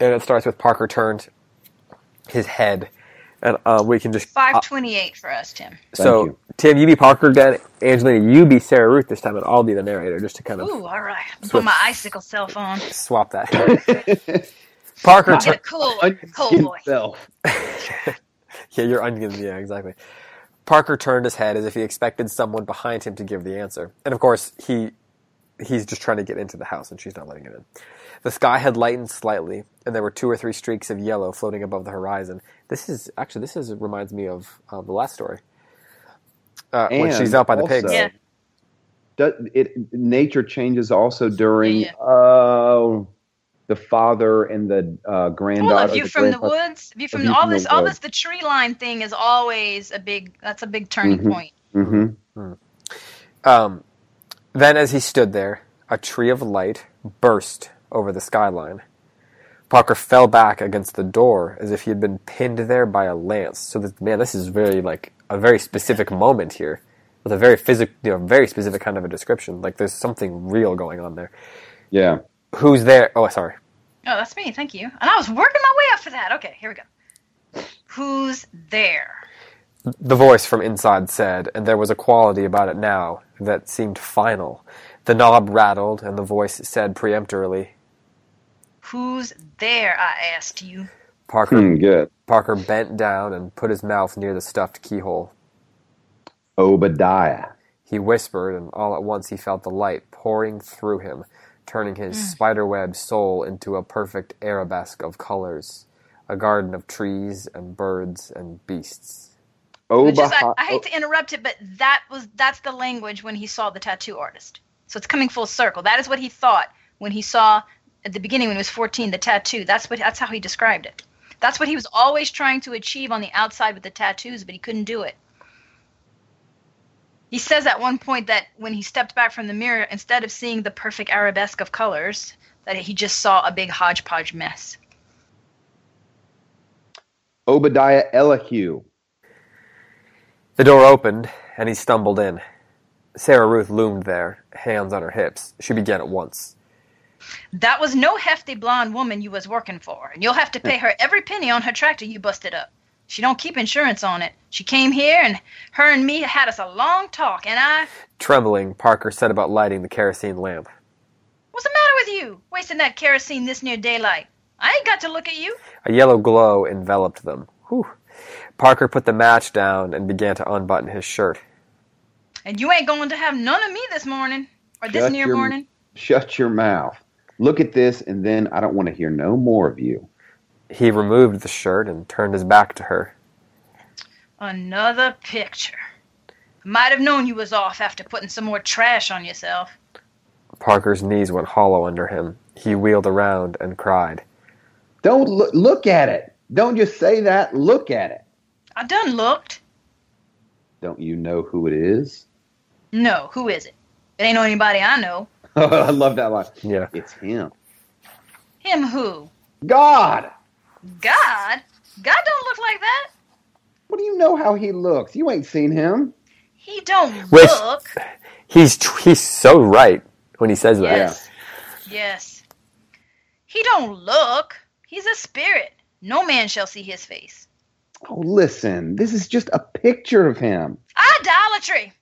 Speaker 4: and it starts with Parker turned his head, and uh, we can just.
Speaker 2: five twenty eight uh, for us, Tim.
Speaker 4: so
Speaker 3: you.
Speaker 4: Tim, you be Parker again. Angelina, you be Sarah Ruth this time, and I'll be the narrator, just to kind of
Speaker 2: Ooh, all right.
Speaker 4: Switch.
Speaker 2: Put my icicle self on.
Speaker 4: swap that. Parker,
Speaker 2: Get a
Speaker 4: tur-
Speaker 2: cool, cool
Speaker 3: skin
Speaker 2: voice.
Speaker 3: self.
Speaker 4: yeah, your onions. Yeah, exactly. Parker turned his head as if he expected someone behind him to give the answer, and of course he he's just trying to get into the house, and she's not letting him in. The sky had lightened slightly, and there were two or three streaks of yellow floating above the horizon. This is actually this is reminds me of uh, the last story uh, when she's out by the
Speaker 3: also,
Speaker 4: pigs.
Speaker 2: Yeah.
Speaker 3: does- it nature changes also during
Speaker 2: Yeah.
Speaker 3: uh, the father and the uh, granddaughter.
Speaker 2: Well, a view from the woods. View
Speaker 3: A
Speaker 2: from
Speaker 3: view
Speaker 2: all
Speaker 3: from the
Speaker 2: this, all this. The tree line thing is always a big. That's a big turning
Speaker 3: Mhm.
Speaker 2: point.
Speaker 3: Mhm.
Speaker 4: Um, then, as he stood there, a tree of light burst over the skyline. Parker fell back against the door as if he had been pinned there by a lance. So, that, man, this is very like a very specific moment here, with a very physical, you know, very specific kind of a description. Like there's something real going on there.
Speaker 3: Yeah.
Speaker 4: Who's there? Oh, sorry.
Speaker 2: Oh, that's me. Thank you. And I was working my way up for that. Okay, here we go. Who's there?
Speaker 4: The voice from inside said, and there was a quality about it now that seemed final. The knob rattled, and the voice said peremptorily,
Speaker 2: Who's there? I asked you.
Speaker 4: Parker
Speaker 3: Hmm, good.
Speaker 4: Parker bent down and put his mouth near the stuffed keyhole.
Speaker 3: Obadiah.
Speaker 4: He whispered, and all at once he felt the light pouring through him, turning his
Speaker 2: Hmm.
Speaker 4: spiderweb soul into a perfect arabesque of colors, a garden of trees and birds and beasts.
Speaker 2: Which is, I,
Speaker 3: Obadiah.
Speaker 2: I hate to interrupt it, but that was that's the language when he saw the tattoo artist. So it's coming full circle. That is what he thought when he saw at the beginning when he was 14 the tattoo. That's what that's how he described it. That's what he was always trying to achieve on the outside with the tattoos, but he couldn't do it. He says at one point that when he stepped back from the mirror, instead of seeing the perfect arabesque of colors, that he just saw a big hodgepodge mess.
Speaker 3: Obadiah Elihu.
Speaker 4: The door opened, and he stumbled in. Sarah Ruth loomed there, hands on her hips. She began at once.
Speaker 2: That was no hefty blonde woman you was working for, and you'll have to pay her every penny on her tractor you busted up. She don't keep insurance on it. She came here, and her and me had us a long talk, and I...
Speaker 4: Trembling, Parker set about lighting the kerosene lamp.
Speaker 2: What's the matter with you, wasting that kerosene this near daylight? I ain't got to look at you.
Speaker 4: A yellow glow enveloped them. Whew. Parker put the match down and began to unbutton his shirt.
Speaker 2: And you ain't going to have none of me this morning, or this
Speaker 3: Shut
Speaker 2: near
Speaker 3: your-
Speaker 2: morning.
Speaker 3: Shut your mouth. Look at this, and then I don't want to hear no more of you.
Speaker 4: He removed the shirt and turned his back to her.
Speaker 2: Another picture. Might have known you was off after putting some more trash on yourself.
Speaker 4: Parker's knees went hollow under him. He wheeled around and cried.
Speaker 3: Don't look, look at it. Don't just say that. Look at it.
Speaker 2: I done looked.
Speaker 3: Don't you know who it is?
Speaker 2: No, who is it? It ain't no anybody I know.
Speaker 3: I love that line.
Speaker 4: Yeah.
Speaker 3: It's him.
Speaker 2: Him who?
Speaker 3: God.
Speaker 2: God? God don't look like that.
Speaker 3: What do you know how he looks? You ain't seen him.
Speaker 2: He don't
Speaker 4: Which-
Speaker 2: look.
Speaker 4: He's he's so right when he says that.
Speaker 2: Yes. Yes. He don't look. He's a spirit. No man shall see his face.
Speaker 3: Oh, listen. This is just a picture of him.
Speaker 2: Idolatry.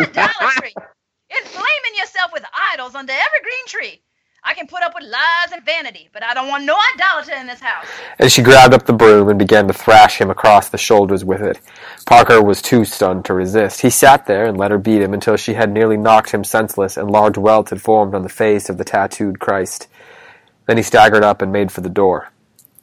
Speaker 2: Idolatry. Inflaming yourself with idols under every green tree. I can put up with lies and vanity, but I don't want no idolater in this house.
Speaker 4: And she grabbed up the broom and began to thrash him across the shoulders with it. Parker was too stunned to resist. He sat there and let her beat him until she had nearly knocked him senseless and large welts had formed on the face of the tattooed Christ. Then he staggered up and made for the door.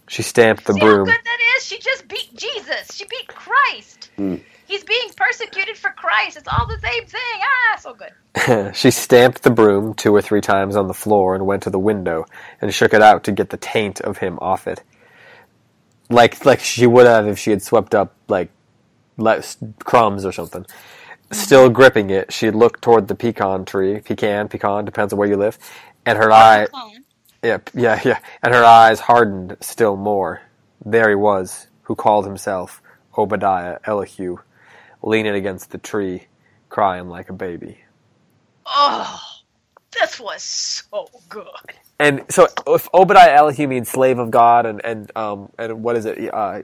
Speaker 4: She stamped the
Speaker 2: See how
Speaker 4: broom.
Speaker 2: good that is? She just beat Jesus. She beat Christ. Hmm. He's being persecuted for Christ. It's all the same thing. Ah, so good.
Speaker 4: she stamped the broom two or three times on the floor and went to the window and shook it out to get the taint of him off it. Like like she would have if she had swept up like let, crumbs or something. Still gripping it, she looked toward the pecan tree, pecan, pecan, depends on where you live, and her eye, yeah, yeah, yeah, and her eyes hardened still more. There he was, who called himself Obadiah Elihu, leaning against the tree, crying like a baby.
Speaker 2: Oh, this was so good.
Speaker 4: And so, if Obadiah Elihu means slave of God, and and um and what is it? Uh,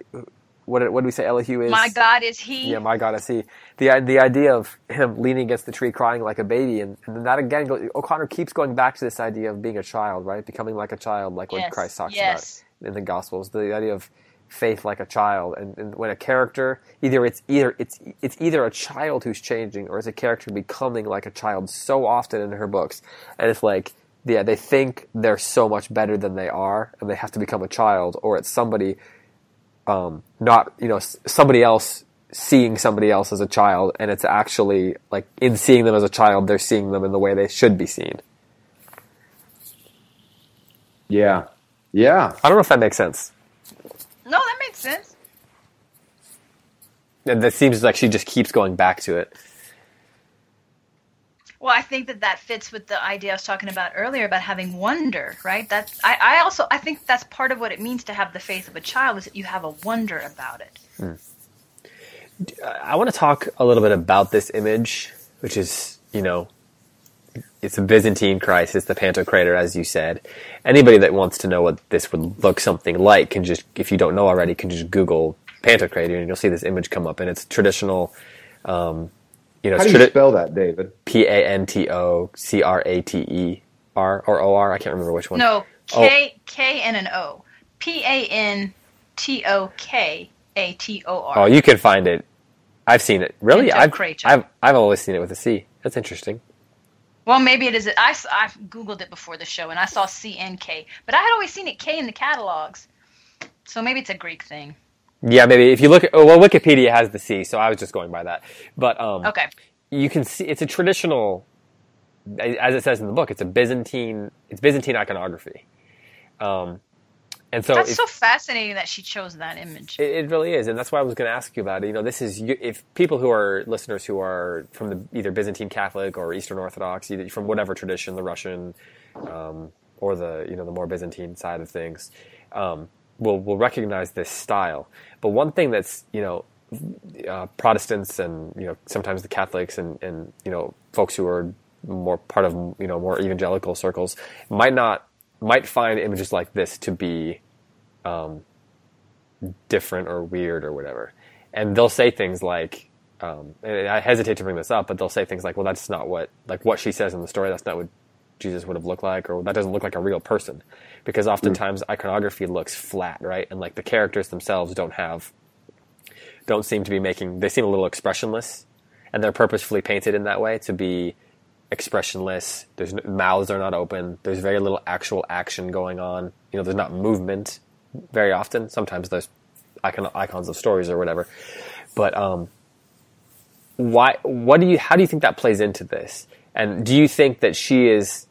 Speaker 4: what what do we say? Elihu is
Speaker 2: My God, is he?
Speaker 4: Yeah, my God, is he. the the idea of him leaning against the tree, crying like a baby, and, and then that again, go, O'Connor keeps going back to this idea of being a child, right? Becoming like a child, like what Christ talks
Speaker 2: yes.
Speaker 4: about in the Gospels. The idea of faith like a child, and, and when a character either it's either it's it's either a child who's changing, or it's a character becoming like a child. So often in her books, and it's like. Yeah, they think they're so much better than they are, and they have to become a child, or it's somebody um, not you know somebody else seeing somebody else as a child, and it's actually like in seeing them as a child, they're seeing them in the way they should be seen.
Speaker 3: Yeah. Yeah.
Speaker 4: I don't know if that makes sense.
Speaker 2: No, that makes sense.
Speaker 4: And that seems like she just keeps going back to it.
Speaker 2: Well, I think that that fits with the idea I was talking about earlier about having wonder, right? That's I, I also I think that's part of what it means to have the faith of a child is that you have a wonder about it. Hmm.
Speaker 4: I want to talk a little bit about this image, which is you know, it's a Byzantine Christ, it's the Pantocrator, as you said. Anybody that wants to know what this would look something like can just, if you don't know already, can just Google Pantocrator and you'll see this image come up, and it's traditional. Um, you know,
Speaker 3: How do you
Speaker 4: tradi-
Speaker 3: spell that, David?
Speaker 4: P A N T O C R A T E R or O R. I can't remember which one.
Speaker 2: No, K K and an O. P A N T O K A T O R.
Speaker 4: Oh, you can find it. I've seen it. Really? I've,
Speaker 2: Pantocrator.
Speaker 4: I've I've always seen it with a C. That's interesting.
Speaker 2: Well, maybe it is. I, I googled it before the show and I saw C N K, but I had always seen it K in the catalogs. So maybe it's a Greek thing.
Speaker 4: Yeah, maybe if you look at well, Wikipedia has the C, so I was just going by that. But um,
Speaker 2: Okay.
Speaker 4: you can see it's a traditional, as it says in the book, it's a Byzantine, it's Byzantine iconography. Um, and so
Speaker 2: That's
Speaker 4: if-
Speaker 2: so fascinating that she chose that image.
Speaker 4: It, it really is, and that's why I was going to ask you about it. You know, this is if people who are listeners who are from the either Byzantine Catholic or Eastern Orthodox, either from whatever tradition, the Russian um, or the you know the more Byzantine side of things, um, will will recognize this style. But one thing that's you know uh, Protestants and you know sometimes the Catholics and and you know folks who are more part of you know more evangelical circles might not might find images like this to be different or weird or whatever. And they'll say things like, um, I hesitate to bring this up, but they'll say things like, well, that's not what, like what she says in the story, that's not what Jesus would have looked like, or that doesn't look like a real person. Because oftentimes iconography looks flat, right? And like the characters themselves don't have, don't seem to be making, they seem a little expressionless. And they're purposefully painted in that way to be expressionless. There's mouths are not open. There's very little actual action going on. You know, there's not movement very often. Sometimes there's icon, icons of stories or whatever. But um, why? What do you? How do you think that plays into this? And do you think that she is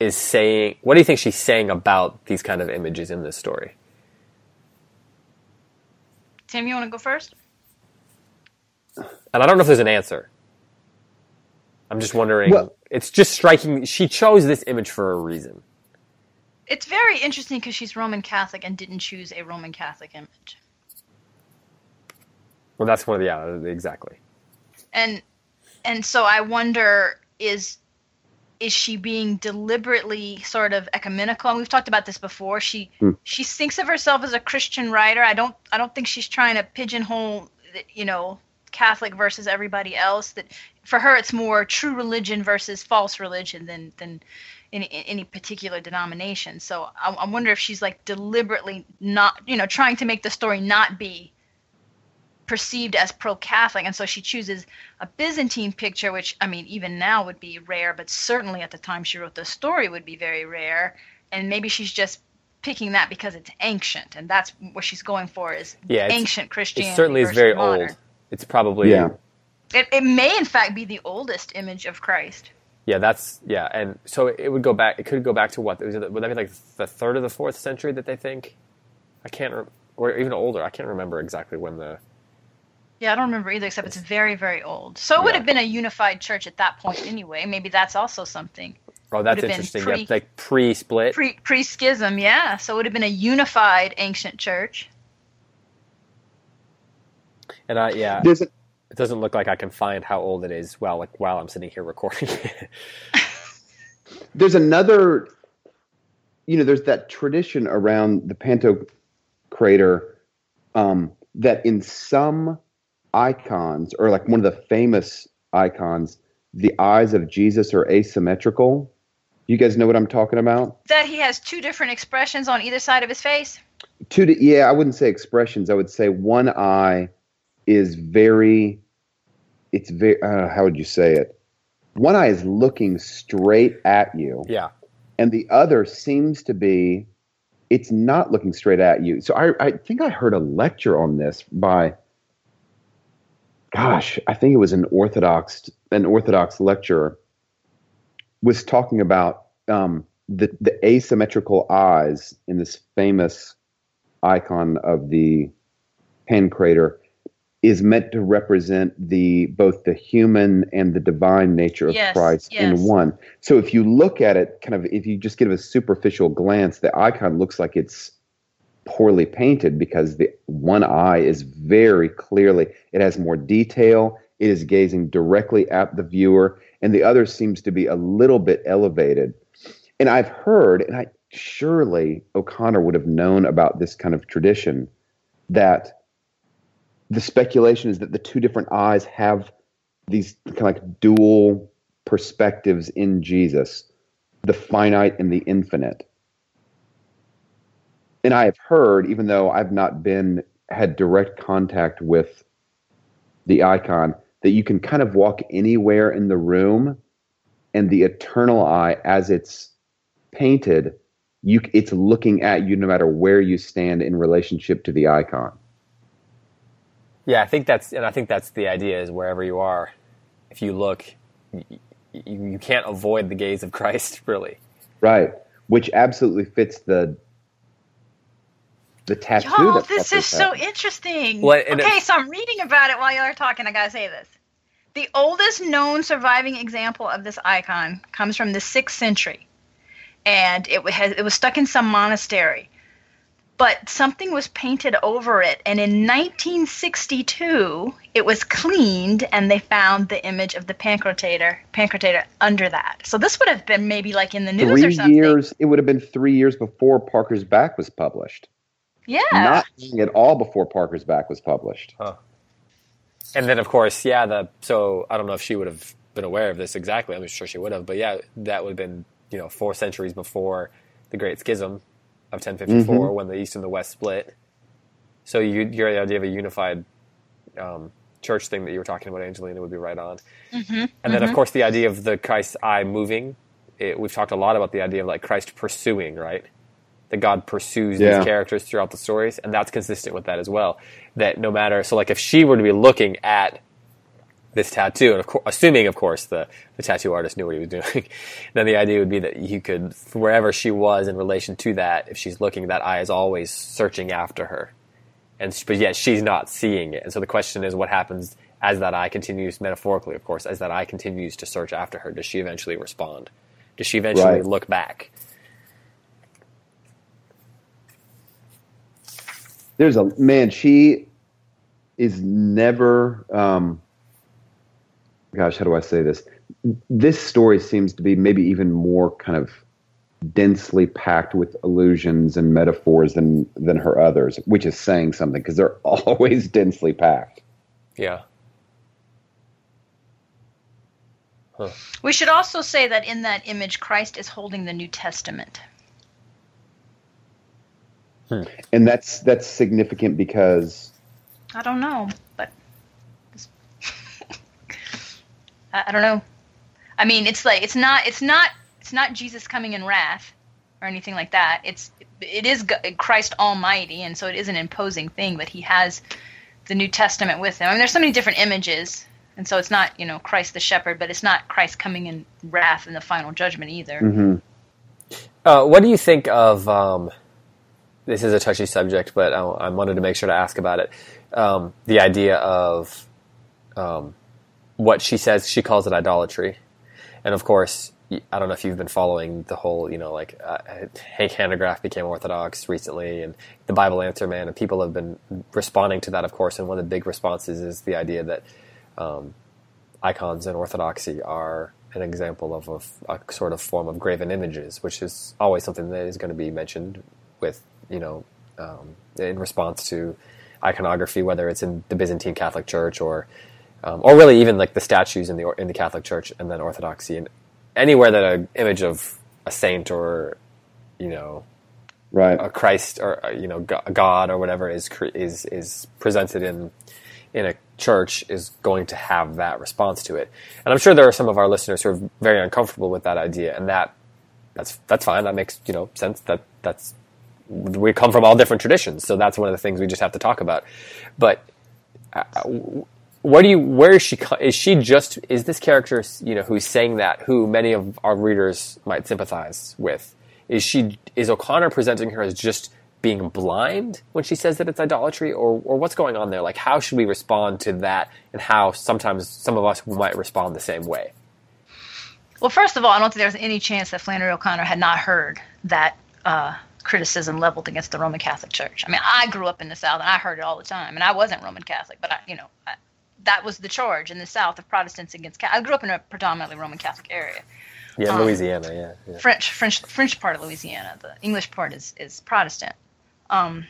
Speaker 4: is saying? What do you think she's saying about these kind of images in this story?
Speaker 2: Tim, you want to go first?
Speaker 4: And I don't know if there's an answer. I'm just wondering.
Speaker 3: Well-
Speaker 4: it's just striking. She chose this image for a reason.
Speaker 2: It's very interesting because she's Roman Catholic and didn't choose a Roman Catholic image.
Speaker 4: Well, that's one of the yeah, exactly.
Speaker 2: and and so I wonder is is she being deliberately sort of ecumenical? And we've talked about this before. She hmm. she thinks of herself as a Christian writer. I don't I don't think she's trying to pigeonhole you know Catholic versus everybody else. That for her it's more true religion versus false religion than than any any particular denomination. So I, I wonder if she's like deliberately not you know trying to make the story not be perceived as pro-Catholic, and so she chooses a Byzantine picture, which I mean, even now would be rare, but certainly at the time she wrote the story would be very rare. And maybe she's just picking that because it's ancient, and that's what she's going for is
Speaker 4: Yeah, it's-
Speaker 2: ancient Christianity.
Speaker 4: It certainly is very
Speaker 2: modern.
Speaker 4: old. It's probably
Speaker 3: Yeah.
Speaker 2: It, it may, in fact, be the oldest image of Christ.
Speaker 4: Yeah, that's yeah, and so it would go back. It could go back to what was it? Would that be like the third or the fourth century that they think? I can't, re- or even older. I can't remember exactly when the.
Speaker 2: Yeah, I don't remember either, except it's very, very old. So it would have been a unified church at that point anyway. Maybe that's also something.
Speaker 4: Oh, that's
Speaker 2: Would have been
Speaker 4: interesting.
Speaker 2: pre-
Speaker 4: yeah, like pre-split.
Speaker 2: Pre pre schism, yeah. So it would have been a unified ancient church.
Speaker 4: and I yeah,
Speaker 3: There's a,
Speaker 4: it doesn't look like I can find how old it is. While like while I'm sitting here recording.
Speaker 3: there's another you know there's that tradition around the pantocrator um, that in some icons or like one of the famous icons the eyes of jesus are asymmetrical you guys know what i'm talking about
Speaker 2: That he has two different expressions on either side of his face.
Speaker 3: two to, yeah i wouldn't say expressions i would say one eye is very it's very uh, how would you say it? One eye is looking straight at you.
Speaker 4: Yeah,
Speaker 3: and the other seems to be it's not looking straight at you. So i, I think i heard a lecture on this by gosh i think it was an orthodox an orthodox lecturer was talking about um, the, the asymmetrical eyes in this famous icon of the pantocrator is meant to represent the both the human and the divine nature of
Speaker 2: Yes,
Speaker 3: Christ
Speaker 2: yes.
Speaker 3: in one. So if you look at it, kind of, if you just give a superficial glance, the icon looks like it's poorly painted because the one eye is very clearly it has more detail. It is gazing directly at the viewer, and the other seems to be a little bit elevated. And I've heard, and I surely O'Connor would have known about this kind of tradition that the speculation is that the two different eyes have these kind of like dual perspectives in Jesus, the finite and the infinite. And I have heard, even though I've not been had direct contact with the icon, that you can kind of walk anywhere in the room, and the eternal eye, as it's painted, you it's looking at you no matter where you stand in relationship to the icon.
Speaker 4: Yeah. I think that's and I think that's the idea is wherever you are, if you look, you, you, you can't avoid the gaze of Christ. Really.
Speaker 3: Right, which absolutely fits the the tattoo.
Speaker 2: Y'all, this is so
Speaker 3: had.
Speaker 2: interesting.
Speaker 4: Well,
Speaker 2: okay,
Speaker 4: it-
Speaker 2: so I'm reading about it while y'all are talking. I gotta say this. The oldest known surviving example of this icon comes from the sixth century, and it was it was stuck in some monastery. But something was painted over it, and in 1962, it was cleaned, and they found the image of the pancratator, pancratator under that. So this would have been maybe like in the news or
Speaker 3: Three
Speaker 2: something.
Speaker 3: years. It would have been three years before Parker's Back was published.
Speaker 2: Yeah.
Speaker 3: Not long at all before Parker's Back was published.
Speaker 4: And then, of course, yeah. The so I don't know if she would have been aware of this exactly. I'm sure she would have, but yeah, that would have been you know four centuries before the Great Schism of 1054 mm-hmm. when the East and the West split. So you, your idea of a unified um, church thing that you were talking about, Angelina, would be right on. Mm-hmm. And then, of mm-hmm. course, the idea of the Christ's eye moving. It, we've talked a lot about the idea of like Christ pursuing, right? That God pursues
Speaker 3: Yeah.
Speaker 4: these characters throughout the stories, and that's consistent with that as well. That no matter, so like if she were to be looking at this tattoo, and of course, assuming, of course, the, the tattoo artist knew what he was doing, then the idea would be that you could, wherever she was in relation to that, if she's looking, that eye is always searching after her. And, but yet she's not seeing it. And so the question is what happens as that eye continues, metaphorically, of course, as that eye continues to search after her? Does she eventually respond? Does she eventually
Speaker 3: Right.
Speaker 4: look back?
Speaker 3: There's a man. She is never. Um, gosh, how do I say this? This story seems to be maybe even more kind of densely packed with allusions and metaphors than than her others, which is saying something because they're always densely packed.
Speaker 4: Yeah.
Speaker 2: We should also say that in that image, Christ is holding the New Testament. Hmm.
Speaker 3: and that's that's significant because
Speaker 2: I don't know, but I, I don't know. I mean, it's like it's not it's not it's not Jesus coming in wrath or anything like that. It's it is Christ Almighty, and so it is an imposing thing. But he has the New Testament with him. I mean, there's so many different images, and so it's not you know Christ the shepherd, but it's not Christ coming in wrath in the final judgment either.
Speaker 3: Mm-hmm.
Speaker 4: Uh, what do you think of? Um, this is a touchy subject, but I, I, wanted to make sure to ask about it. Um, the idea of um, what she says, she calls it idolatry, and of course, I don't know if you've been following the whole, you know, like uh, Hank Hanegraaff became Orthodox recently, and the Bible Answer Man, and people have been responding to that, of course. And one of the big responses is the idea that um, icons in Orthodoxy are an example of a, a, sort of form of graven images, which is always something that is going to be mentioned with, you know, um, in response to iconography, whether it's in the Byzantine Catholic Church or, um, or really even like the statues in the in the Catholic Church and then Orthodoxy and anywhere that an image of a saint or, you know,
Speaker 3: right,
Speaker 4: a Christ or you know God or whatever is is is presented in in a church is going to have that response to it. And I'm sure there are some of our listeners who are very uncomfortable with that idea, and that that's that's fine. That makes you know sense. That that's we come from all different traditions, so that's one of the things we just have to talk about. But uh, what do you? Where is she? Is she just? Is this character you know who's saying that? Who many of our readers might sympathize with? Is she? Is O'Connor presenting her as just being blind when she says that it's idolatry, or or what's going on there? Like, how should we respond to that, and how sometimes some of us might respond the same way?
Speaker 2: Well, first of all, I don't think there's any chance that Flannery O'Connor had not heard that uh, criticism leveled against the Roman Catholic Church. I mean, I grew up in the South and I heard it all the time, and I wasn't Roman Catholic, but I, you know, I, that was the charge in the South of Protestants against. I grew up in a predominantly Roman Catholic area.
Speaker 4: Yeah, um, Louisiana, yeah,
Speaker 2: yeah, French, French, French part of Louisiana. The English part is is Protestant. Um,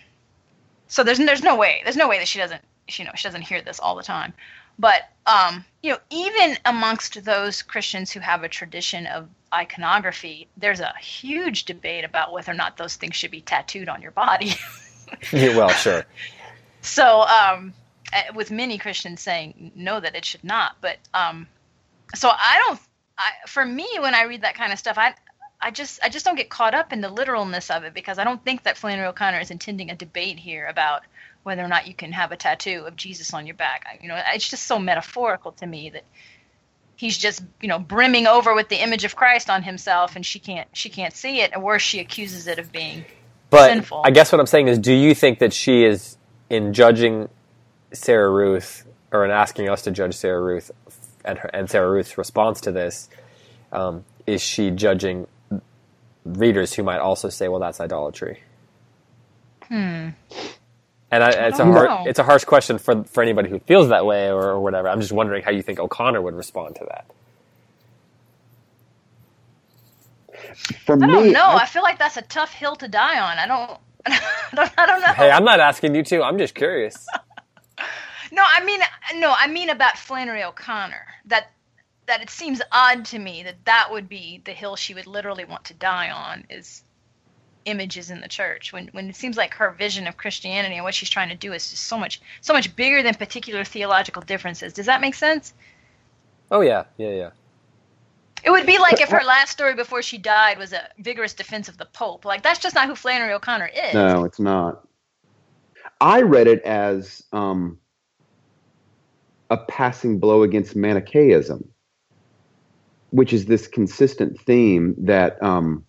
Speaker 2: so there's there's no way there's no way that she doesn't she, you know she doesn't hear this all the time. But um, you know, even amongst those Christians who have a tradition of iconography, there's a huge debate about whether or not those things should be tattooed on your body.
Speaker 4: yeah, well, sure.
Speaker 2: So, um, with many Christians saying no, that it should not. But um, so I don't. I, for me, when I read that kind of stuff, I I just I just don't get caught up in the literalness of it because I don't think that Flannery O'Connor is intending a debate here about whether or not you can have a tattoo of Jesus on your back. I, you know, it's just so metaphorical to me that he's just you know brimming over with the image of Christ on himself, and she can't she can't see it, and worse, she accuses it of being
Speaker 4: but
Speaker 2: sinful.
Speaker 4: I guess what I'm saying is, do you think that she is in judging Sarah Ruth or in asking us to judge Sarah Ruth and her, and Sarah Ruth's response to this? Um, is she judging readers who might also say, "Well, that's idolatry."
Speaker 2: Hmm.
Speaker 4: And I, it's
Speaker 2: a
Speaker 4: hard, it's a harsh question for for anybody who feels that way or, or whatever. I'm just wondering how you think O'Connor would respond to that.
Speaker 3: For
Speaker 2: I
Speaker 3: me,
Speaker 2: don't know. I, I, feel like that's a tough hill to die on. I don't. I don't, I don't know.
Speaker 4: Hey, I'm not asking you to. I'm just curious.
Speaker 2: no, I mean, no, I mean about Flannery O'Connor. That that it seems odd to me that that would be the hill she would literally want to die on is images in the church when when it seems like her vision of Christianity and what she's trying to do is just so much so much bigger than particular theological differences. Does that make sense?
Speaker 4: Oh yeah, yeah, yeah.
Speaker 2: It would be like if her last story before she died was a vigorous defense of the Pope. Like that's just not who Flannery O'Connor is.
Speaker 3: No, it's not. I read it as um, a passing blow against Manichaeism which is this consistent theme that um,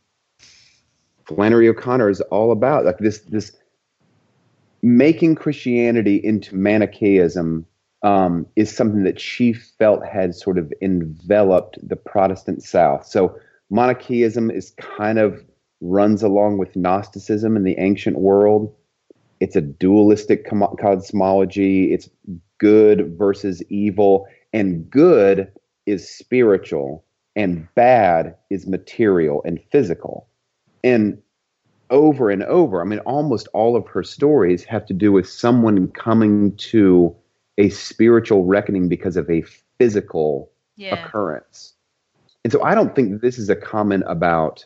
Speaker 3: Flannery O'Connor is all about, like this this making Christianity into Manichaeism um, is something that she felt had sort of enveloped the Protestant South. So Manichaeism is kind of runs along with Gnosticism in the ancient world. It's a dualistic cosmology. It's good versus evil, and good is spiritual and bad is material and physical. And over and over, I mean, almost all of her stories have to do with someone coming to a spiritual reckoning because of a physical yeah. occurrence. And so I don't think this is a comment about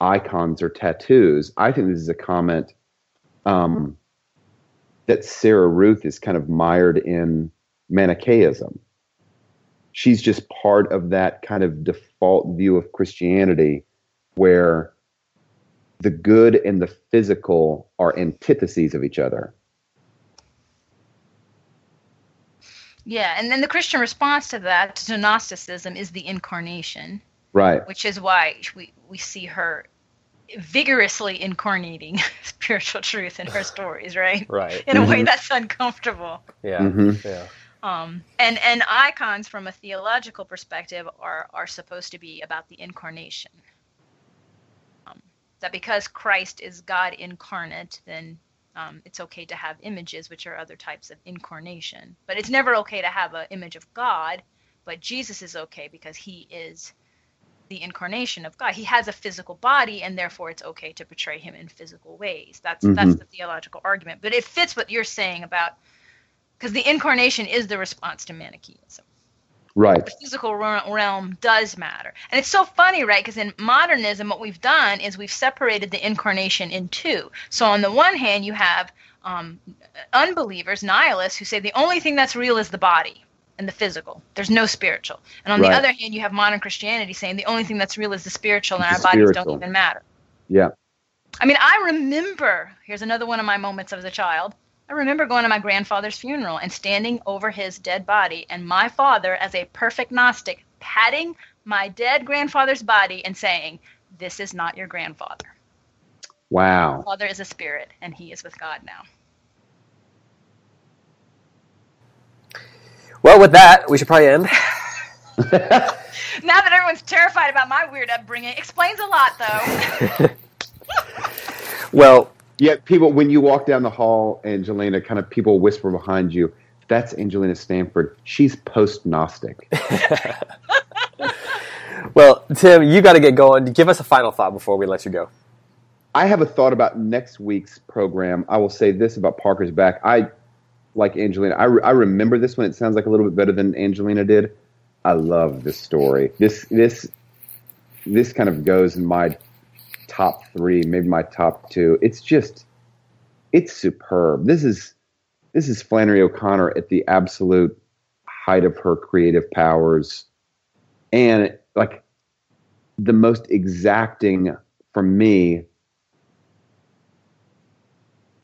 Speaker 3: icons or tattoos. I think this is a comment um, that Sarah Ruth is kind of mired in Manichaeism she's just part of that kind of default view of Christianity where the good and the physical are antitheses of each other.
Speaker 2: Yeah, and then the Christian response to that, to Gnosticism, is the incarnation,
Speaker 3: Right.
Speaker 2: which is why we, we see her vigorously incarnating spiritual truth in her stories, right?
Speaker 4: Right.
Speaker 2: In a way
Speaker 3: Mhm.
Speaker 2: that's uncomfortable.
Speaker 4: Yeah.
Speaker 3: hmm
Speaker 4: Yeah.
Speaker 2: Um, and and icons from a theological perspective are are supposed to be about the incarnation. Um, that because Christ is God incarnate, then um, it's okay to have images, which are other types of incarnation. But it's never okay to have an image of God. But Jesus is okay because he is the incarnation of God. He has a physical body, and therefore it's okay to portray him in physical ways. That's that's
Speaker 3: Mhm.
Speaker 2: the theological argument. But it fits what you're saying about because the incarnation is the response to Manichaeism.
Speaker 3: Right.
Speaker 2: The physical realm does matter, and it's so funny, right? Because in modernism, what we've done is we've separated the incarnation in two. So on the one hand, you have um, unbelievers, nihilists, who say the only thing that's real is the body and the physical. There's no spiritual. And on
Speaker 3: Right.
Speaker 2: the other hand, you have modern Christianity saying the only thing that's real is the spiritual, and our bodies don't even matter.
Speaker 3: Yeah.
Speaker 2: I mean, I remember, here's another one of my moments as a child. I remember going to my grandfather's funeral and standing over his dead body, and my father, as a perfect Gnostic, patting my dead grandfather's body and saying, This is not your grandfather.
Speaker 3: Wow.
Speaker 2: Father is a spirit, and he is with God now.
Speaker 4: Well, with that, we should probably end.
Speaker 2: Now that everyone's terrified about my weird upbringing, explains a lot, though.
Speaker 4: Well,
Speaker 3: Yeah, people, when you walk down the hall, Angelina, kind of people whisper behind you, that's Angelina Stanford. She's post Gnostic.
Speaker 4: well, Tim, you got to get going. Give us a final thought before we let you go.
Speaker 3: I have a thought about next week's program. I will say this about Parker's back. I, like Angelina, I, re- I remember this one. It sounds like a little bit better than Angelina did. I love this story. This this this kind of goes in my top three, maybe my top two. It's just it's superb. This is this is Flannery O'Connor at the absolute height of her creative powers, and like the most exacting for me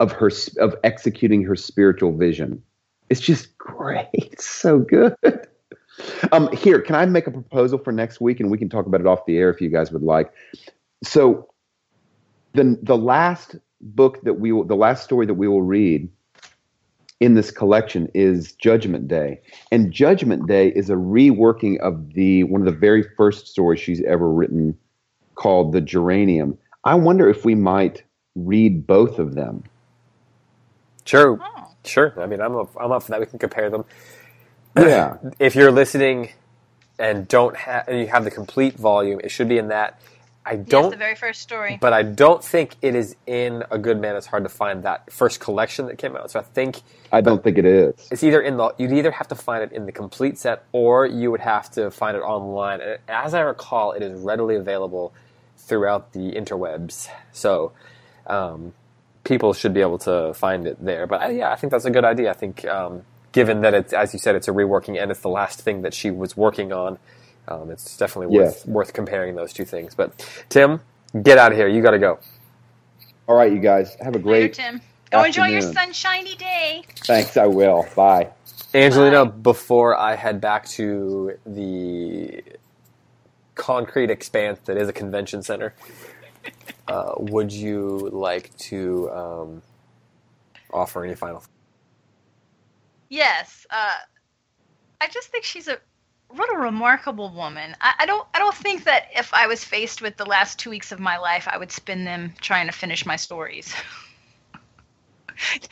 Speaker 3: of her of executing her spiritual vision. It's just great. It's so good. Um, here, can I make a proposal for next week, and we can talk about it off the air if you guys would like. So, the the last book that we will, the last story that we will read in this collection is Judgment Day, and Judgment Day is a reworking of the one of the very first stories she's ever written, called The Geranium. I wonder if we might read both of them.
Speaker 4: Sure,
Speaker 2: Oh.
Speaker 4: sure. I mean, I'm up, I'm up for that. We can compare them.
Speaker 3: Yeah.
Speaker 4: If you're listening and don't have you have the complete volume, it should be in that. I don't,
Speaker 2: the very first story.
Speaker 4: but I don't think it is in A Good Man. It's hard to find that first collection that came out. So I think
Speaker 3: I don't think it is.
Speaker 4: it's either in the you'd either have to find it in the complete set or you would have to find it online. And As I recall, it is readily available throughout the interwebs. So um, people should be able to find it there. But uh, yeah, I think that's a good idea. I think um, given that it's as you said, it's a reworking and it's the last thing that she was working on. Um, it's definitely worth
Speaker 3: Yes.
Speaker 4: worth comparing those two things. But Tim, get out of here. You got to go.
Speaker 3: All right, you guys have a
Speaker 2: Later,
Speaker 3: great.
Speaker 2: Tim. Go enjoy your sunshiny day.
Speaker 3: Thanks. I will. Bye.
Speaker 4: Angelina,
Speaker 2: Bye.
Speaker 4: before I head back to the concrete expanse that is a convention center, uh, would you like to um, offer any final?
Speaker 2: Yes, uh, I just think she's a what a remarkable woman. I, I don't I don't think that if I was faced with the last two weeks of my life, I would spend them trying to finish my stories.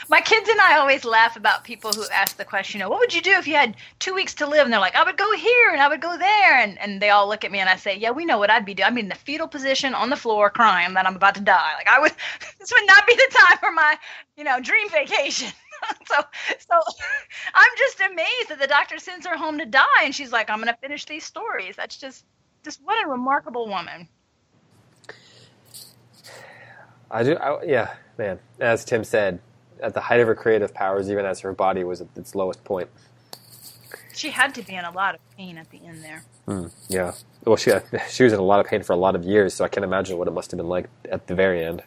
Speaker 2: my kids and I always laugh about people who ask the question, you know, what would you do if you had two weeks to live? And they're like, I would go here and I would go there, and and they all look at me and I say, yeah, we know what I'd be doing. Be in the fetal position on the floor crying that I'm about to die. Like I would, this would not be the time for my, you know, dream vacation. so so I'm just amazed that the doctor sends her home to die and she's like, I'm gonna finish these stories. That's just just what a remarkable woman.
Speaker 4: I do. I, yeah, man. As Tim said, at the height of her creative powers, even as her body was at its lowest point.
Speaker 2: She had to be in a lot of pain at the end there.
Speaker 4: Yeah. Well, she she was in a lot of pain for a lot of years, so I can't imagine what it must have been like at the very end.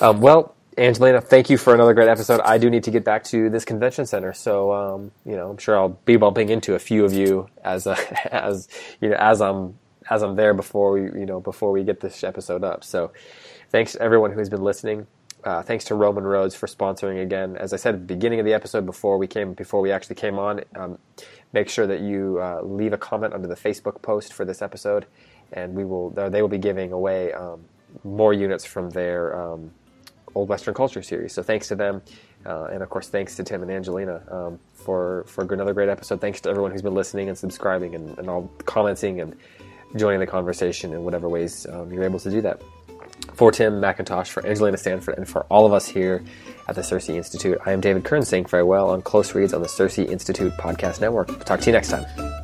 Speaker 4: Um, well, Angelina, thank you for another great episode. I do need to get back to this convention center, so um, you know I'm sure I'll be bumping into a few of you as uh, as you know as I'm as I'm there before we you know before we get this episode up. So thanks to everyone who has been listening. Uh, thanks to Roman Roads for sponsoring again. As I said at the beginning of the episode, before we came, before we actually came on, um, make sure that you uh, leave a comment under the Facebook post for this episode, and we will. They will be giving away um, more units from their um, old Western culture series. So thanks to them, uh, and of course thanks to Tim and Angelina um, for for another great episode. Thanks to everyone who's been listening and subscribing and, and all commenting and joining the conversation in whatever ways um, you're able to do that. For Tim McIntosh, for Angelina Stanford, and for all of us here at the CiRCE Institute, I am David Kern saying farewell on Close Reads on the CiRCE Institute Podcast Network. Talk to you next time.